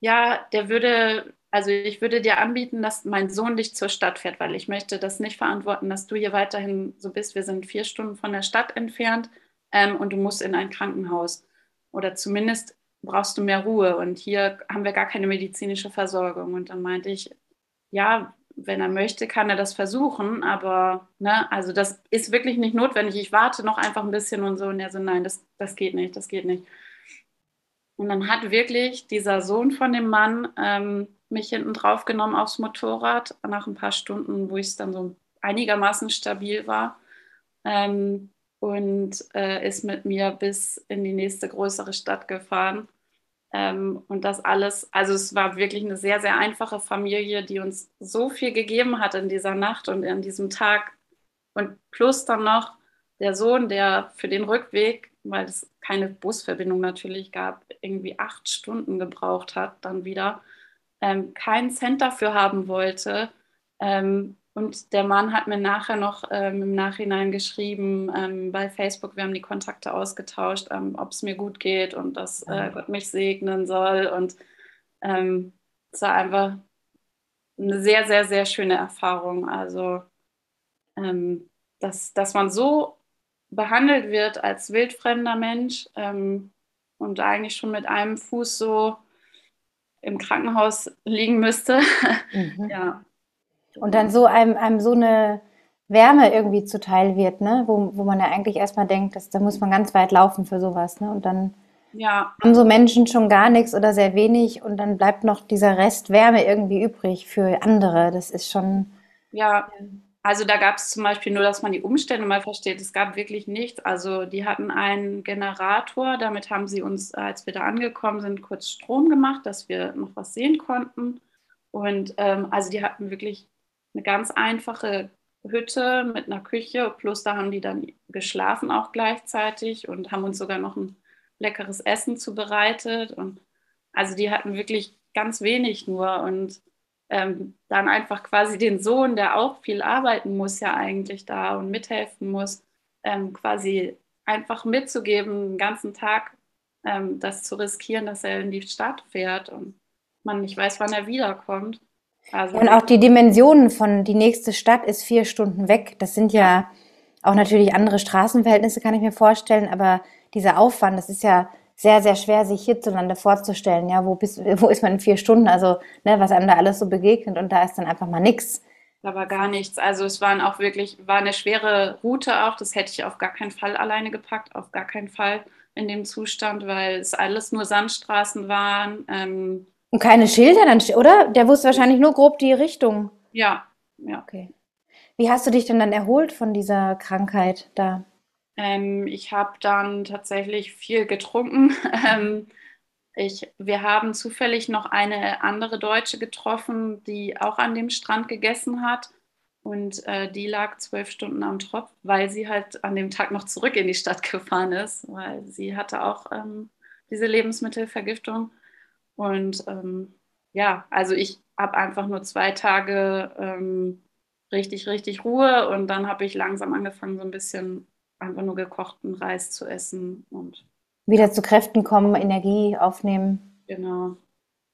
Ja, der würde, also ich würde dir anbieten, dass mein Sohn dich zur Stadt fährt, weil ich möchte das nicht verantworten, dass du hier weiterhin so bist. Wir sind vier Stunden von der Stadt entfernt ähm, und du musst in ein Krankenhaus. Oder zumindest brauchst du mehr Ruhe und hier haben wir gar keine medizinische Versorgung. Und dann meinte ich, ja, wenn er möchte, kann er das versuchen, aber ne, also das ist wirklich nicht notwendig. Ich warte noch einfach ein bisschen und so. Und er so, nein, das, das geht nicht, das geht nicht. Und dann hat wirklich dieser Sohn von dem Mann ähm, mich hinten drauf genommen aufs Motorrad, nach ein paar Stunden, wo ich dann so einigermaßen stabil war. Ähm, und äh, ist mit mir bis in die nächste größere Stadt gefahren. Ähm, und das alles, also es war wirklich eine sehr, sehr einfache Familie, die uns so viel gegeben hat in dieser Nacht und in diesem Tag. Und plus dann noch der Sohn, der für den Rückweg, weil es keine Busverbindung natürlich gab, irgendwie acht Stunden gebraucht hat, dann wieder, ähm, keinen Cent dafür haben wollte, ähm, und der Mann hat mir nachher noch ähm, im Nachhinein geschrieben ähm, bei Facebook, wir haben die Kontakte ausgetauscht, ähm, ob es mir gut geht und dass äh, Gott mich segnen soll. Und ähm, es war einfach eine sehr, sehr, sehr schöne Erfahrung. Also, ähm, dass, dass man so behandelt wird als wildfremder Mensch ähm, und eigentlich schon mit einem Fuß so im Krankenhaus liegen müsste. [laughs] Mhm. ja. Und dann so einem, einem so eine Wärme irgendwie zuteil wird, ne? wo, wo man ja eigentlich erstmal denkt, dass, da muss man ganz weit laufen für sowas. Ne? Und dann ja. haben so Menschen schon gar nichts oder sehr wenig und dann bleibt noch dieser Rest Wärme irgendwie übrig für andere. Das ist schon. Ja, also da gab es zum Beispiel nur, dass man die Umstände mal versteht. Es gab wirklich nichts. Also die hatten einen Generator, damit haben sie uns, als wir da angekommen sind, kurz Strom gemacht, dass wir noch was sehen konnten. Und ähm, also die hatten wirklich eine ganz einfache Hütte mit einer Küche, plus da haben die dann geschlafen auch gleichzeitig und haben uns sogar noch ein leckeres Essen zubereitet. Und also die hatten wirklich ganz wenig nur und ähm, dann einfach quasi den Sohn, der auch viel arbeiten muss, ja eigentlich da und mithelfen muss, ähm, quasi einfach mitzugeben, den ganzen Tag ähm, das zu riskieren, dass er in die Stadt fährt und man nicht weiß, wann er wiederkommt. Also und auch die Dimensionen von die nächste Stadt ist vier Stunden weg. Das sind ja auch natürlich andere Straßenverhältnisse, kann ich mir vorstellen, aber dieser Aufwand, das ist ja sehr, sehr schwer, sich hierzulande vorzustellen. Ja, wo, bist, [laughs] wo ist man in vier Stunden? Also, ne, was einem da alles so begegnet und da ist dann einfach mal nichts. Da war gar nichts. Also es waren auch wirklich, war eine schwere Route auch. Das hätte ich auf gar keinen Fall alleine gepackt, auf gar keinen Fall in dem Zustand, weil es alles nur Sandstraßen waren. Ähm, und keine Schilder dann, oder? Der wusste wahrscheinlich nur grob die Richtung. Ja, ja. Okay. Wie hast du dich denn dann erholt von dieser Krankheit da? Ähm, ich habe dann tatsächlich viel getrunken. [laughs] Ähm, ich, wir haben zufällig noch eine andere Deutsche getroffen, die auch an dem Strand gegessen hat. Und äh, die lag zwölf Stunden am Tropf, weil sie halt an dem Tag noch zurück in die Stadt gefahren ist, weil sie hatte auch ähm, diese Lebensmittelvergiftung. Und ähm, ja, also ich habe einfach nur zwei Tage ähm, richtig, richtig Ruhe und dann habe ich langsam angefangen, so ein bisschen einfach nur gekochten Reis zu essen und wieder zu Kräften kommen, Energie aufnehmen. Genau.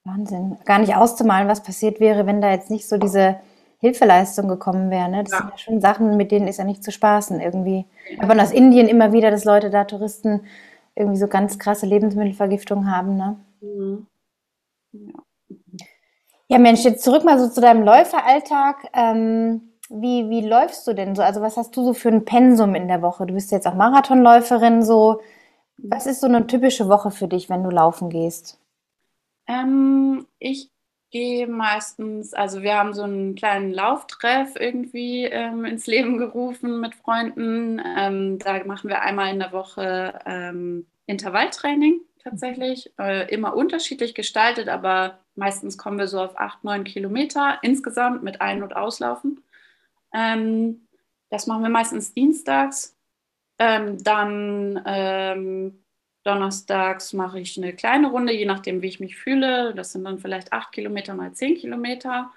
Wahnsinn. Gar nicht auszumalen, was passiert wäre, wenn da jetzt nicht so diese Hilfeleistung gekommen wäre. Ne? Das ja. sind ja schon Sachen, mit denen ist ja nicht zu spaßen irgendwie. Ja. Aber aus Indien immer wieder, dass Leute da, Touristen, irgendwie so ganz krasse Lebensmittelvergiftung haben. Ne? Mhm. Ja. ja, Mensch, jetzt zurück mal so zu deinem Läuferalltag. Ähm, wie, wie läufst du denn so? Also was hast du so für ein Pensum in der Woche? Du bist jetzt auch Marathonläuferin so. Was ist so eine typische Woche für dich, wenn du laufen gehst? Ähm, ich gehe meistens, also wir haben so einen kleinen Lauftreff irgendwie ähm, ins Leben gerufen mit Freunden. Ähm, da machen wir einmal in der Woche ähm, Intervalltraining tatsächlich. Äh, immer unterschiedlich gestaltet, aber meistens kommen wir so auf acht, neun Kilometer insgesamt mit Ein- und Auslaufen. Ähm, das machen wir meistens dienstags. Ähm, dann ähm, donnerstags mache ich eine kleine Runde, je nachdem, wie ich mich fühle. Das sind dann vielleicht acht Kilometer mal zehn Kilometer.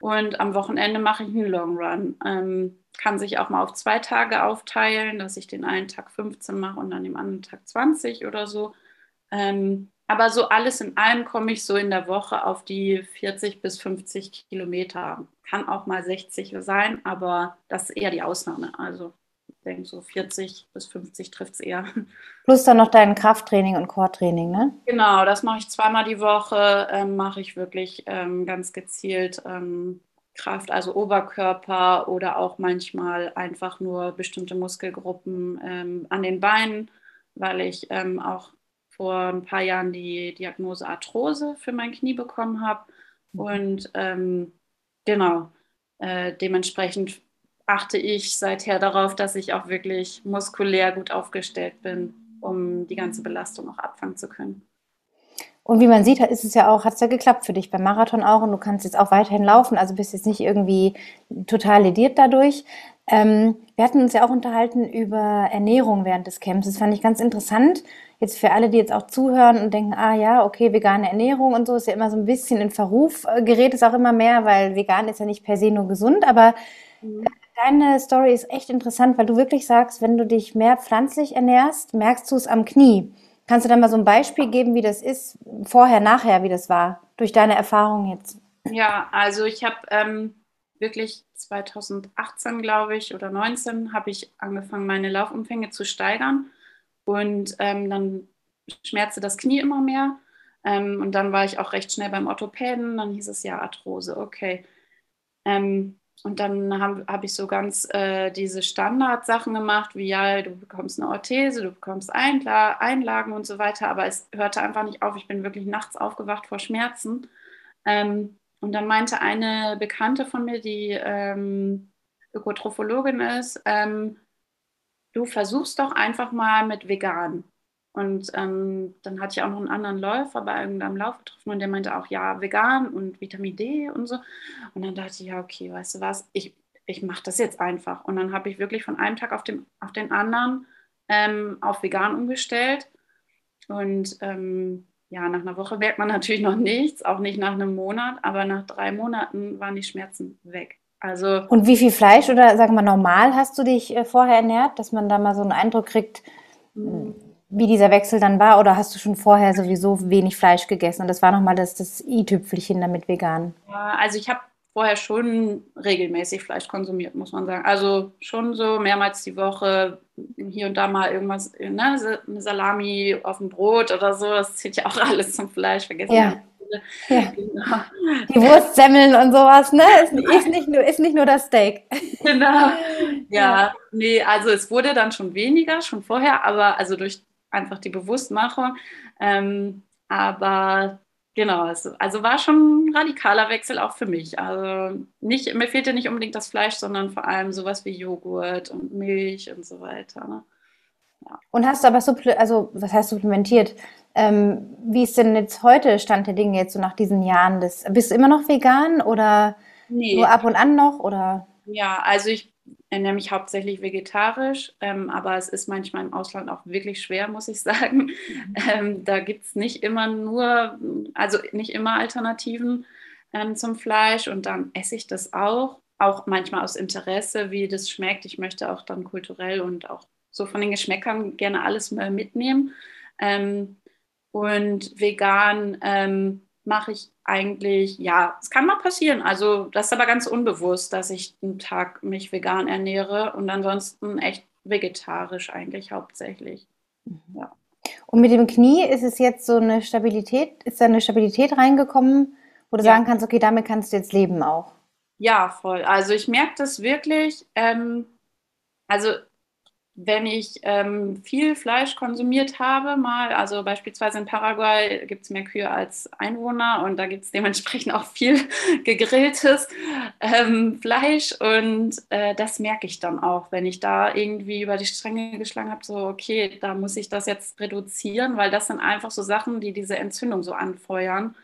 Und am Wochenende mache ich einen Long Run. Ähm, kann sich auch mal auf zwei Tage aufteilen, dass ich den einen Tag 15 mache und dann den anderen Tag 20 oder so. Ähm, aber so alles in allem komme ich so in der Woche auf die 40 bis 50 Kilometer. Kann auch mal 60 sein, aber das ist eher die Ausnahme. Also ich denke so 40 bis 50 trifft es eher. Plus dann noch dein Krafttraining und Core-Training, ne? Genau, das mache ich zweimal die Woche, ähm, mache ich wirklich ähm, ganz gezielt ähm, Kraft, also Oberkörper oder auch manchmal einfach nur bestimmte Muskelgruppen ähm, an den Beinen, weil ich ähm, auch vor ein paar Jahren die Diagnose Arthrose für mein Knie bekommen habe. Mhm. Und ähm, genau, äh, dementsprechend achte ich seither darauf, dass ich auch wirklich muskulär gut aufgestellt bin, um die ganze Belastung auch abfangen zu können. Und wie man sieht, ist es ja auch, hat es ja geklappt für dich beim Marathon auch und du kannst jetzt auch weiterhin laufen, also bist jetzt nicht irgendwie total lediert dadurch. Ähm, wir hatten uns ja auch unterhalten über Ernährung während des Camps. Das fand ich ganz interessant. Jetzt für alle, die jetzt auch zuhören und denken, ah ja, okay, vegane Ernährung und so ist ja immer so ein bisschen in Verruf, äh, gerät es auch immer mehr, weil vegan ist ja nicht per se nur gesund, aber mhm. deine Story ist echt interessant, weil du wirklich sagst, wenn du dich mehr pflanzlich ernährst, merkst du es am Knie. Kannst du dann mal so ein Beispiel geben, wie das ist, vorher, nachher, wie das war, durch deine Erfahrung jetzt? Ja, also ich habe ähm, wirklich 2018, glaube ich, oder 19 habe ich angefangen, meine Laufumfänge zu steigern. Und ähm, dann schmerzte das Knie immer mehr. Ähm, und dann war ich auch recht schnell beim Orthopäden. Dann hieß es ja Arthrose, okay. Ähm, und dann habe hab ich so ganz äh, diese Standardsachen gemacht, wie ja, du bekommst eine Orthese, du bekommst Einla Einlagen und so weiter, aber es hörte einfach nicht auf. Ich bin wirklich nachts aufgewacht vor Schmerzen. Ähm, und dann meinte eine Bekannte von mir, die ähm, Ökotrophologin ist, ähm, du versuchst doch einfach mal mit vegan. Und ähm, dann hatte ich auch noch einen anderen Läufer bei irgendeinem Lauf getroffen und der meinte auch, ja, vegan und Vitamin D und so. Und dann dachte ich, ja, okay, weißt du was, ich, ich mache das jetzt einfach. Und dann habe ich wirklich von einem Tag auf, dem, auf den anderen ähm, auf vegan umgestellt. Und ähm, ja, nach einer Woche merkt man natürlich noch nichts, auch nicht nach einem Monat, aber nach drei Monaten waren die Schmerzen weg. Also und wie viel Fleisch oder sagen wir normal hast du dich äh, vorher ernährt, dass man da mal so einen Eindruck kriegt, mhm wie dieser Wechsel dann war? Oder hast du schon vorher sowieso wenig Fleisch gegessen und das war nochmal das, das i-Tüpfelchen damit vegan? Also ich habe vorher schon regelmäßig Fleisch konsumiert, muss man sagen. Also schon so mehrmals die Woche, hier und da mal irgendwas, ne, eine Salami auf dem Brot oder so, das zählt ja auch [laughs] alles zum Fleisch, vergessen. Ja. Ja. [laughs] Genau. Die Wurstsemmeln und sowas, ne? Ist, ist, nicht nur, ist nicht nur das Steak. Genau. [laughs] Ja, nee, also es wurde dann schon weniger, schon vorher, aber also durch einfach die Bewusstmachung. Ähm, aber Genau, also, also war schon ein radikaler Wechsel auch für mich. Also nicht, mir fehlte nicht unbedingt das Fleisch, sondern vor allem sowas wie Joghurt und Milch und so weiter. Ne? Ja. Und hast du aber, also was heißt supplementiert? Ähm, wie ist denn jetzt heute Stand der Dinge jetzt so nach diesen Jahren? Des, bist du immer noch vegan oder nee. nur ab und an noch? Oder? Ja, also ich ernähre mich hauptsächlich vegetarisch, ähm, aber es ist manchmal im Ausland auch wirklich schwer, muss ich sagen. Mhm. [laughs] Ähm, da gibt es nicht immer nur, also nicht immer Alternativen ähm, zum Fleisch und dann esse ich das auch, auch manchmal aus Interesse, wie das schmeckt. Ich möchte auch dann kulturell und auch so von den Geschmäckern gerne alles mal mitnehmen. Ähm, und vegan ähm, mache ich eigentlich, ja, es kann mal passieren. Also das ist aber ganz unbewusst, dass ich einen Tag mich vegan ernähre und ansonsten echt vegetarisch eigentlich hauptsächlich. Mhm. Ja. Und mit dem Knie ist es jetzt so eine Stabilität, ist da eine Stabilität reingekommen, wo du ja. sagen kannst, okay, damit kannst du jetzt leben auch. Ja, voll. Also ich merke das wirklich. Ähm, also wenn ich ähm, viel Fleisch konsumiert habe, mal, also beispielsweise in Paraguay gibt es mehr Kühe als Einwohner und da gibt es dementsprechend auch viel [laughs] gegrilltes ähm, Fleisch und äh, das merke ich dann auch, wenn ich da irgendwie über die Stränge geschlagen habe, so okay, da muss ich das jetzt reduzieren, weil das sind einfach so Sachen, die diese Entzündung so anfeuern.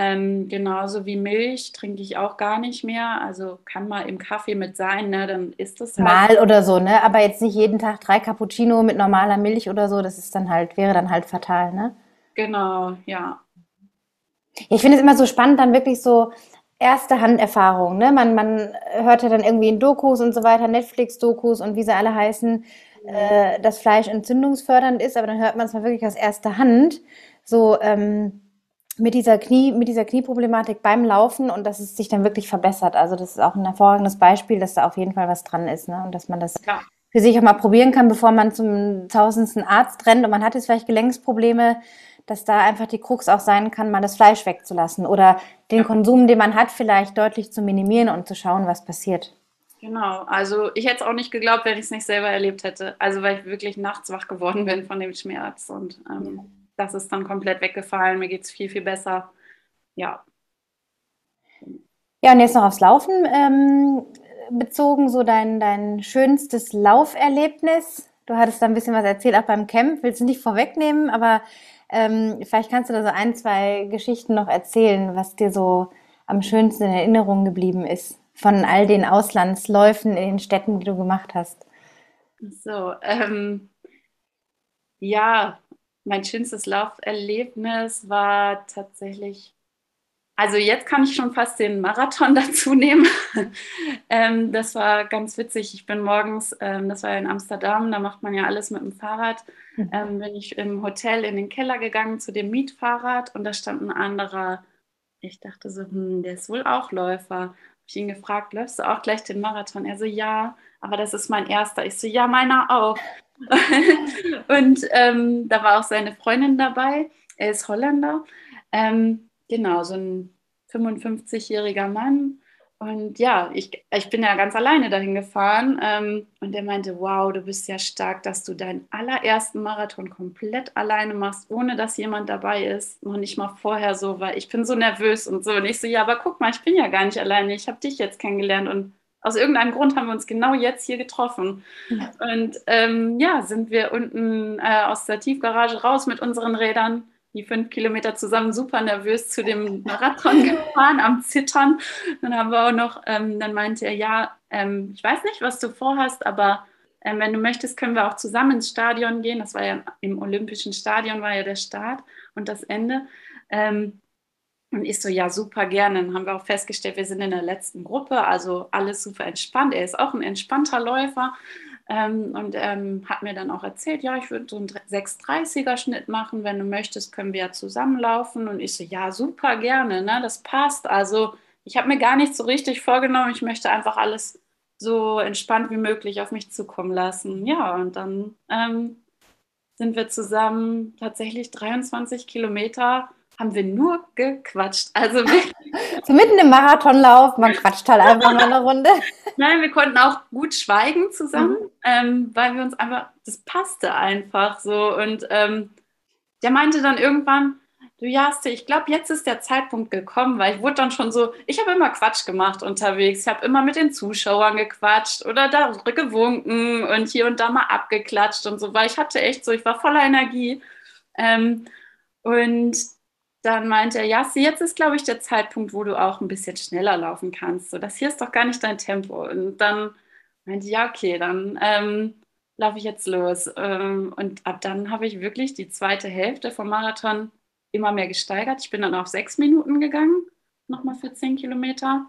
Ähm, genauso wie Milch trinke ich auch gar nicht mehr. Also kann mal im Kaffee mit sein, ne? dann ist das halt. Mal oder so, ne? Aber jetzt nicht jeden Tag drei Cappuccino mit normaler Milch oder so, das ist dann halt, wäre dann halt fatal, ne? Genau, ja. Ich finde es immer so spannend, dann wirklich so erste Handerfahrungen, ne? Man, man hört ja dann irgendwie in Dokus und so weiter, Netflix-Dokus und wie sie alle heißen, äh, dass Fleisch entzündungsfördernd ist, aber dann hört man es mal wirklich aus erster Hand. So, ähm, mit dieser Knie, mit dieser Knieproblematik beim Laufen und dass es sich dann wirklich verbessert. Also das ist auch ein hervorragendes Beispiel, dass da auf jeden Fall was dran ist, ne? Und dass man das ja. für sich auch mal probieren kann, bevor man zum tausendsten Arzt rennt und man hat jetzt vielleicht Gelenksprobleme, dass da einfach die Krux auch sein kann, mal das Fleisch wegzulassen oder den ja. Konsum, den man hat, vielleicht deutlich zu minimieren und zu schauen, was passiert. Genau, also ich hätte es auch nicht geglaubt, wenn ich es nicht selber erlebt hätte. Also weil ich wirklich nachts wach geworden bin von dem Schmerz und ähm, das ist dann komplett weggefallen. Mir geht es viel, viel besser. Ja. Ja, und jetzt noch aufs Laufen ähm, bezogen, so dein, dein schönstes Lauferlebnis. Du hattest da ein bisschen was erzählt, auch beim Camp. Willst du nicht vorwegnehmen, aber ähm, vielleicht kannst du da so ein, zwei Geschichten noch erzählen, was dir so am schönsten in Erinnerung geblieben ist von all den Auslandsläufen in den Städten, die du gemacht hast. So, ähm, ja, mein schönstes Lauferlebnis war tatsächlich, also jetzt kann ich schon fast den Marathon [laughs] dazu nehmen. [laughs] ähm, das war ganz witzig. Ich bin morgens, ähm, das war in Amsterdam, da macht man ja alles mit dem Fahrrad, mhm. ähm, bin ich im Hotel in den Keller gegangen zu dem Mietfahrrad und da stand ein anderer. Ich dachte so, hm, der ist wohl auch Läufer. Habe ich ihn gefragt, läufst du auch gleich den Marathon? Er so, ja, aber das ist mein erster. Ich so, ja, meiner auch. [laughs] und ähm, da war auch seine Freundin dabei. Er ist Holländer. Ähm, genau, so ein 55-jähriger Mann. Und ja, ich, ich bin ja ganz alleine dahin gefahren. Ähm, und er meinte, wow, du bist ja stark, dass du deinen allerersten Marathon komplett alleine machst, ohne dass jemand dabei ist. Noch nicht mal vorher so, weil ich bin so nervös und so. Und ich so, ja, aber guck mal, ich bin ja gar nicht alleine. Ich habe dich jetzt kennengelernt und aus irgendeinem Grund haben wir uns genau jetzt hier getroffen. Ja. Und ähm, ja, sind wir unten äh, aus der Tiefgarage raus mit unseren Rädern, die fünf Kilometer zusammen, super nervös zu dem Marathon [laughs] gefahren, am Zittern. Dann haben wir auch noch, ähm, dann meinte er, ja, ähm, ich weiß nicht, was du vorhast, aber ähm, wenn du möchtest, können wir auch zusammen ins Stadion gehen. Das war ja im Olympischen Stadion, war ja der Start und das Ende. Ähm, und ich so, ja, super gerne. Dann haben wir auch festgestellt, wir sind in der letzten Gruppe, also alles super entspannt. Er ist auch ein entspannter Läufer ähm, und ähm, hat mir dann auch erzählt, ja, ich würde so einen 630er-Schnitt machen. Wenn du möchtest, können wir ja zusammenlaufen. Und ich so, ja, super gerne, ne? das passt. Also ich habe mir gar nicht so richtig vorgenommen. Ich möchte einfach alles so entspannt wie möglich auf mich zukommen lassen. Ja, und dann ähm, sind wir zusammen tatsächlich 23 Kilometer haben wir nur gequatscht. Also [laughs] so mitten im Marathonlauf, man quatscht halt einfach mal eine Runde. [laughs] Nein, wir konnten auch gut schweigen zusammen, mhm. ähm, weil wir uns einfach, das passte einfach so. Und ähm, der meinte dann irgendwann, du Jaste, ich glaube, jetzt ist der Zeitpunkt gekommen, weil ich wurde dann schon so, ich habe immer Quatsch gemacht unterwegs. Ich habe immer mit den Zuschauern gequatscht oder da gewunken und hier und da mal abgeklatscht und so, weil ich hatte echt so, ich war voller Energie. Ähm, und dann meinte er, Jaste, jetzt ist, glaube ich, der Zeitpunkt, wo du auch ein bisschen schneller laufen kannst. So, das hier ist doch gar nicht dein Tempo. Und dann meinte ich, ja, okay, dann ähm, laufe ich jetzt los. Ähm, und ab dann habe ich wirklich die zweite Hälfte vom Marathon immer mehr gesteigert. Ich bin dann auf sechs Minuten gegangen, nochmal für zehn Kilometer.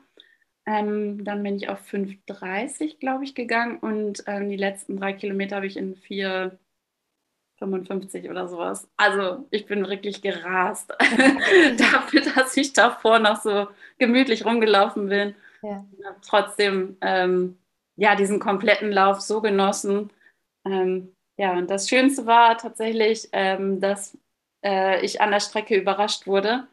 Ähm, dann bin ich auf 5,30, glaube ich, gegangen und ähm, die letzten drei Kilometer habe ich in 4,55 oder sowas. Also ich bin wirklich gerast [laughs] [laughs] dafür, dass ich davor noch so gemütlich rumgelaufen bin. Ja. habe trotzdem ähm, ja, diesen kompletten Lauf so genossen. Ähm, ja, und das Schönste war tatsächlich, ähm, dass äh, ich an der Strecke überrascht wurde.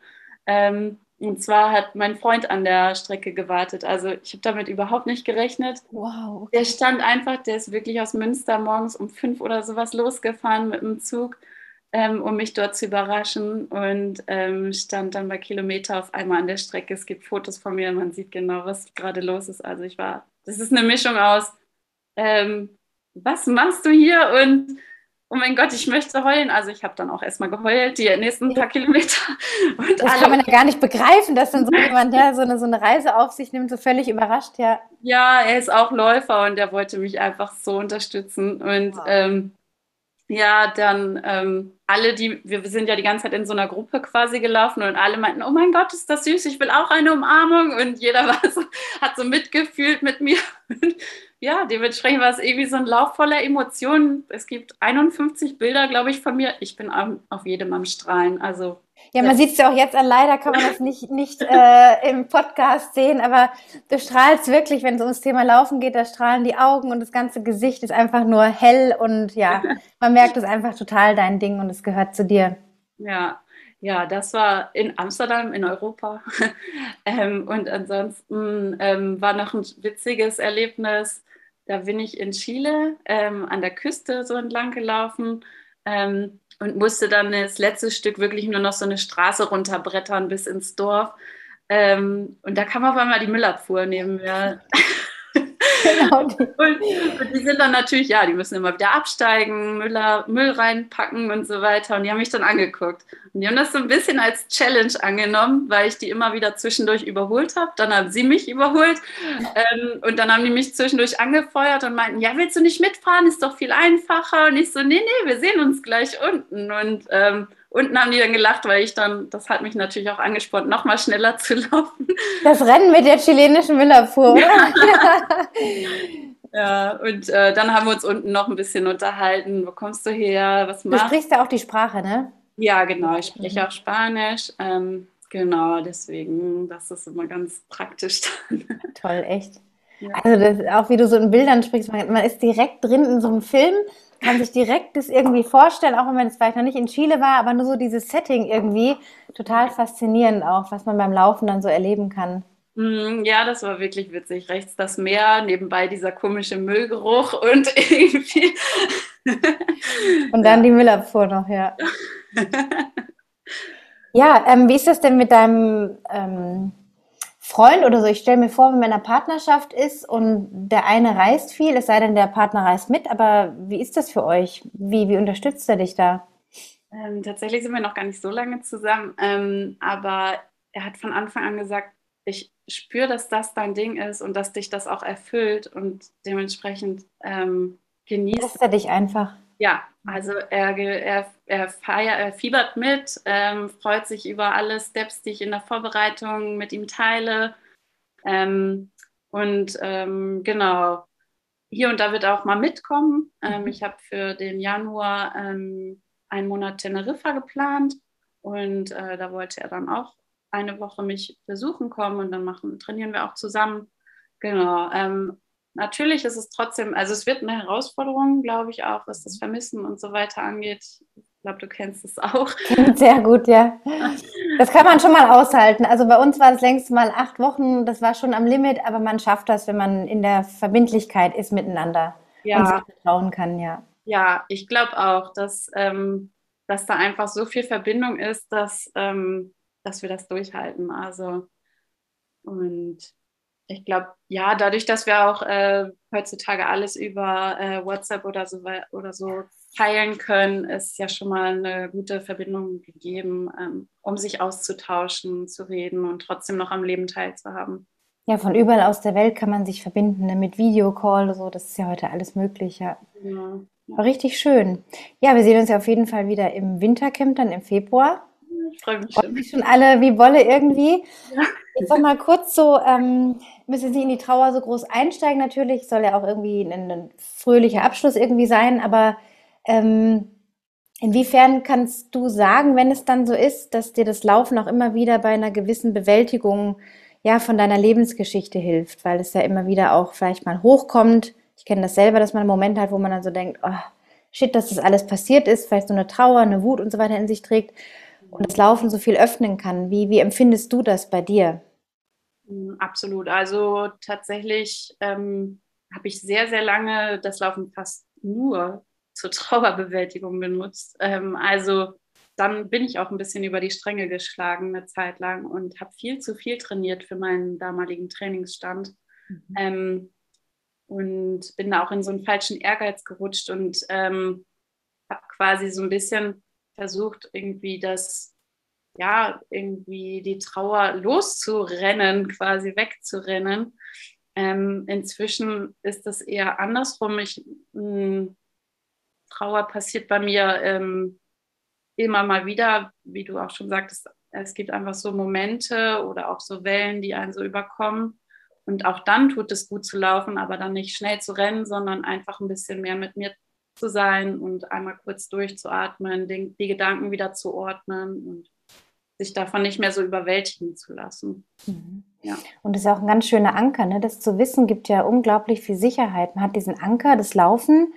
Ähm, und zwar hat mein Freund an der Strecke gewartet. Also ich habe damit überhaupt nicht gerechnet. Wow. Okay. Der stand einfach, der ist wirklich aus Münster morgens um fünf oder sowas losgefahren mit dem Zug, ähm, um mich dort zu überraschen und ähm, stand dann bei Kilometer auf einmal an der Strecke. Es gibt Fotos von mir, man sieht genau, was gerade los ist. Also ich war, das ist eine Mischung aus, ähm, was machst du hier und oh mein Gott, ich möchte heulen. Also ich habe dann auch erstmal geheult, die nächsten paar Kilometer. [laughs] Und das kann man ja gar nicht begreifen, dass dann so jemand, der so eine, so eine Reise auf sich nimmt, so völlig überrascht, ja. Ja, er ist auch Läufer und er wollte mich einfach so unterstützen. Und wow. ähm, ja, dann ähm, alle, die, wir sind ja die ganze Zeit in so einer Gruppe quasi gelaufen und alle meinten, oh mein Gott, ist das süß, ich will auch eine Umarmung. Und jeder war so, hat so mitgefühlt mit mir. Und ja, dementsprechend war es irgendwie so ein Lauf voller Emotionen. Es gibt 51 Bilder, glaube ich, von mir. Ich bin auf jedem am Strahlen. Also ja, man sieht es ja auch jetzt an. Leider kann man das nicht, nicht äh, im Podcast sehen, aber du strahlst wirklich, wenn es ums Thema Laufen geht, da strahlen die Augen und das ganze Gesicht ist einfach nur hell und ja, [laughs] man merkt es einfach total dein Ding und es gehört zu dir. Ja, ja, das war in Amsterdam, in Europa. [laughs] ähm, und ansonsten ähm, war noch ein witziges Erlebnis. Da bin ich in Chile ähm, an der Küste so entlang gelaufen ähm, und musste dann das letzte Stück wirklich nur noch so eine Straße runterbrettern bis ins Dorf. Ähm, und da kam auf einmal die Müllabfuhr neben mir. [laughs] genau. [laughs] Und, und, die sind dann natürlich, ja, die müssen immer wieder absteigen, Müller, Müll reinpacken und so weiter. Und die haben mich dann angeguckt. Und die haben das so ein bisschen als Challenge angenommen, weil ich die immer wieder zwischendurch überholt habe. Dann haben sie mich überholt. Ähm, und dann haben die mich zwischendurch angefeuert und meinten, ja, willst du nicht mitfahren? Ist doch viel einfacher. Und ich so, nee, nee, wir sehen uns gleich unten. Und ähm, unten haben die dann gelacht, weil ich dann, das hat mich natürlich auch angespornt, noch mal schneller zu [laughs] laufen. Das Rennen mit der chilenischen Müllabfuhr, oder? [laughs] ja, und äh, dann haben wir uns unten noch ein bisschen unterhalten. Wo kommst du her? Was machst du? sprichst ja auch die Sprache, ne? Ja, genau. Ich spreche mhm. auch Spanisch. Ähm, genau, deswegen, das ist immer ganz praktisch dann. Toll, echt. Ja. Also das, auch wie du so in Bildern sprichst, man, man ist direkt drin in so einem Film kann sich direkt das irgendwie vorstellen, auch wenn man jetzt vielleicht noch nicht in Chile war, aber nur so dieses Setting irgendwie total faszinierend auch, was man beim Laufen dann so erleben kann. Mm, ja, das war wirklich witzig. Rechts das Meer, nebenbei dieser komische Müllgeruch und [laughs] irgendwie. [laughs] und dann ja. die Müllabfuhr noch, ja. [laughs] ja, ähm, wie ist das denn mit deinem ähm, Freund oder so. Ich stelle mir vor, wenn man in einer Partnerschaft ist und der eine reist viel, es sei denn, der Partner reist mit, aber wie ist das für euch? Wie, wie unterstützt er dich da? Ähm, tatsächlich sind wir noch gar nicht so lange zusammen, ähm, aber er hat von Anfang an gesagt, ich spüre, dass das dein Ding ist und dass dich das auch erfüllt und dementsprechend ähm, genießt. Lässt er dich einfach? Ja, also er, er, er, feiert, er fiebert mit, ähm, freut sich über alle Steps, die ich in der Vorbereitung mit ihm teile. Ähm, und ähm, genau, hier und da wird er auch mal mitkommen. Ähm, mhm. Ich habe für den Januar ähm, einen Monat Teneriffa geplant und äh, da wollte er dann auch eine Woche mich besuchen kommen und dann machen, trainieren wir auch zusammen. Genau. Natürlich ist es trotzdem, also es wird eine Herausforderung, glaube ich, auch, was das Vermissen und so weiter angeht. Ich glaube, du kennst es auch. Sehr gut, ja. [laughs] Das kann man schon mal aushalten. Also bei uns war das längst mal acht Wochen, das war schon am Limit, aber man schafft das, wenn man in der Verbindlichkeit ist miteinander ja. und sich vertrauen kann, ja. Ja, ich glaube auch, dass, ähm, dass da einfach so viel Verbindung ist, dass, ähm, dass wir das durchhalten. Also und ich glaube, ja, dadurch, dass wir auch äh, heutzutage alles über äh, WhatsApp oder so, oder so teilen können, ist ja schon mal eine gute Verbindung gegeben, ähm, um sich auszutauschen, zu reden und trotzdem noch am Leben teilzuhaben. Ja, von überall aus der Welt kann man sich verbinden, ne, mit Videocall, so, das ist ja heute alles möglich, ja. ja. War richtig schön. Ja, wir sehen uns ja auf jeden Fall wieder im Wintercamp, dann im Februar. Ich freue mich schon. schon alle wie Wolle irgendwie. Ja. Ich sag mal kurz so, ähm, müssen Sie in die Trauer so groß einsteigen natürlich, soll ja auch irgendwie ein, ein fröhlicher Abschluss irgendwie sein, aber ähm, inwiefern kannst du sagen, wenn es dann so ist, dass dir das Laufen auch immer wieder bei einer gewissen Bewältigung ja von deiner Lebensgeschichte hilft, weil es ja immer wieder auch vielleicht mal hochkommt. Ich kenne das selber, dass man einen Moment hat, wo man dann so denkt, oh, shit, dass das alles passiert ist, vielleicht so eine Trauer, eine Wut und so weiter in sich trägt und das Laufen so viel öffnen kann. Wie, wie empfindest du das bei dir? Mm, absolut. Also tatsächlich ähm, habe ich sehr, sehr lange das Laufen fast nur zur [laughs] Trauerbewältigung benutzt. Ähm, also dann bin ich auch ein bisschen über die Stränge geschlagen eine Zeit lang und habe viel zu viel trainiert für meinen damaligen Trainingsstand. Mhm. Ähm, und bin da auch in so einen falschen Ehrgeiz gerutscht und ähm, habe quasi so ein bisschen versucht, irgendwie das, ja, irgendwie die Trauer loszurennen, quasi wegzurennen. Ähm, inzwischen ist das eher andersrum. Ich, mh, hm, Trauer passiert bei mir ähm, immer mal wieder, wie du auch schon sagtest, es gibt einfach so Momente oder auch so Wellen, die einen so überkommen. Und auch dann tut es gut zu laufen, aber dann nicht schnell zu rennen, sondern einfach ein bisschen mehr mit mir zu sein und einmal kurz durchzuatmen, den, die Gedanken wieder zu ordnen und sich davon nicht mehr so überwältigen zu lassen. Mhm. Ja. Und das ist auch ein ganz schöner Anker. Ne? Das zu wissen gibt ja unglaublich viel Sicherheit. Man hat diesen Anker, das Laufen,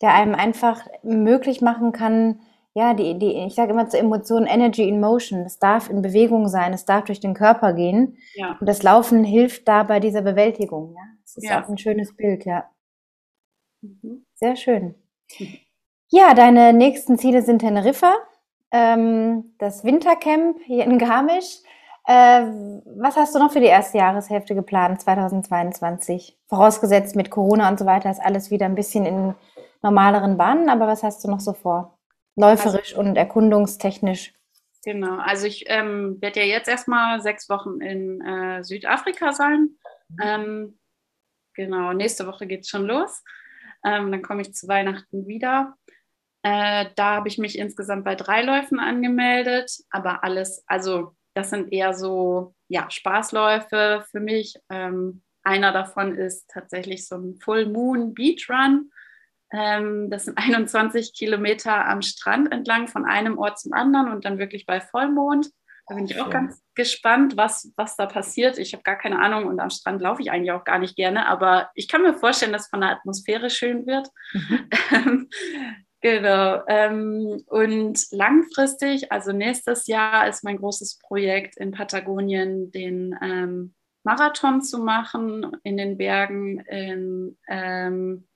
der einem einfach möglich machen kann, ja, die, die, ich sage immer zur Emotion Energy in Motion. Das darf in Bewegung sein, es darf durch den Körper gehen. Ja. Und das Laufen hilft da bei dieser Bewältigung. Ja? Das ist ja. auch ein schönes Bild, ja. Mhm. Sehr schön. Ja, deine nächsten Ziele sind Teneriffa, ähm, das Wintercamp hier in Garmisch. Äh, was hast du noch für die erste Jahreshälfte geplant, 2022? Vorausgesetzt mit Corona und so weiter ist alles wieder ein bisschen in normaleren Bahnen, aber was hast du noch so vor? Läuferisch also, und erkundungstechnisch? Genau, also ich ähm, werde ja jetzt erstmal sechs Wochen in äh, Südafrika sein. Mhm. Ähm, genau, nächste Woche geht es schon los. Ähm, dann komme ich zu Weihnachten wieder. Äh, da habe ich mich insgesamt bei drei Läufen angemeldet, aber alles, also das sind eher so ja, Spaßläufe für mich. Ähm, einer davon ist tatsächlich so ein Full Moon Beach Run. Ähm, das sind [laughs] 21 Kilometer am Strand entlang von einem Ort zum anderen und dann wirklich bei Vollmond. Da bin ich auch ganz gespannt, was, was da passiert. Ich habe gar keine Ahnung und am Strand laufe ich eigentlich auch gar nicht gerne, aber ich kann mir vorstellen, dass von der Atmosphäre schön wird. Mhm. [laughs] genau. Ähm, und langfristig, also nächstes Jahr ist mein großes Projekt in Patagonien, den ähm, Marathon zu machen in den Bergen in ähm,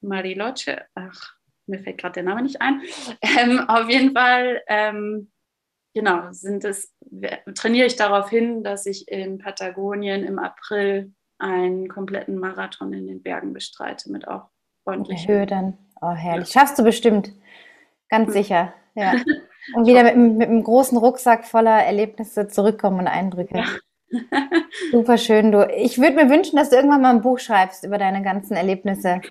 Mariloche. Ach, mir fällt gerade der Name nicht ein. [laughs] Ähm, auf jeden Fall ähm, genau, sind es, trainiere ich darauf hin, dass ich in Patagonien im April einen kompletten Marathon in den Bergen bestreite mit auch ordentlich. Höhe dann. Oh, herrlich. Ja. Schaffst du bestimmt. Ganz sicher. Ja. [laughs] Und wieder mit, mit, einem großen Rucksack voller Erlebnisse zurückkommen und Eindrücke. Ja. [laughs] Super schön, du. Ich würde mir wünschen, dass du irgendwann mal ein Buch schreibst über deine ganzen Erlebnisse.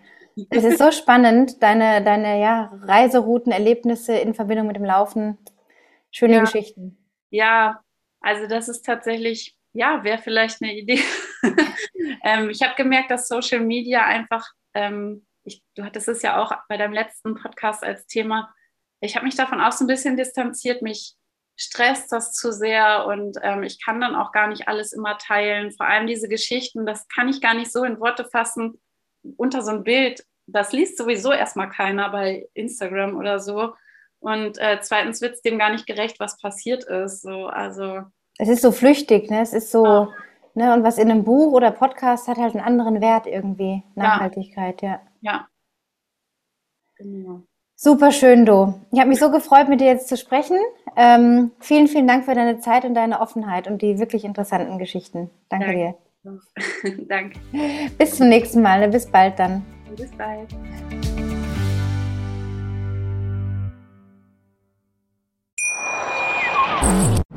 Es ist so spannend, deine, deine ja, Reiserouten, Erlebnisse in Verbindung mit dem Laufen. Schöne ja. Geschichten. Ja, also das ist tatsächlich, ja, wäre vielleicht eine Idee. [laughs] ähm, ich habe gemerkt, dass Social Media einfach, ähm, ich, du hattest es ja auch bei deinem letzten Podcast als Thema, ich habe mich davon auch so ein bisschen distanziert, mich stresst das zu sehr und ähm, ich kann dann auch gar nicht alles immer teilen. Vor allem diese Geschichten, das kann ich gar nicht so in Worte fassen unter so ein Bild. Das liest sowieso erstmal keiner bei Instagram oder so. Und äh, zweitens wird es dem gar nicht gerecht, was passiert ist. So, also es ist so flüchtig, ne? Es ist so, ja. ne? Und was in einem Buch oder Podcast hat halt einen anderen Wert irgendwie. Nachhaltigkeit, ja. Ja. ja. Genau. Super schön, Du. Ich habe mich so gefreut, mit dir jetzt zu sprechen. Ähm, vielen, vielen Dank für deine Zeit und deine Offenheit und die wirklich interessanten Geschichten. Danke, Danke. dir. [laughs] Danke. Bis zum nächsten Mal. Ne? Bis bald dann. Bis bald.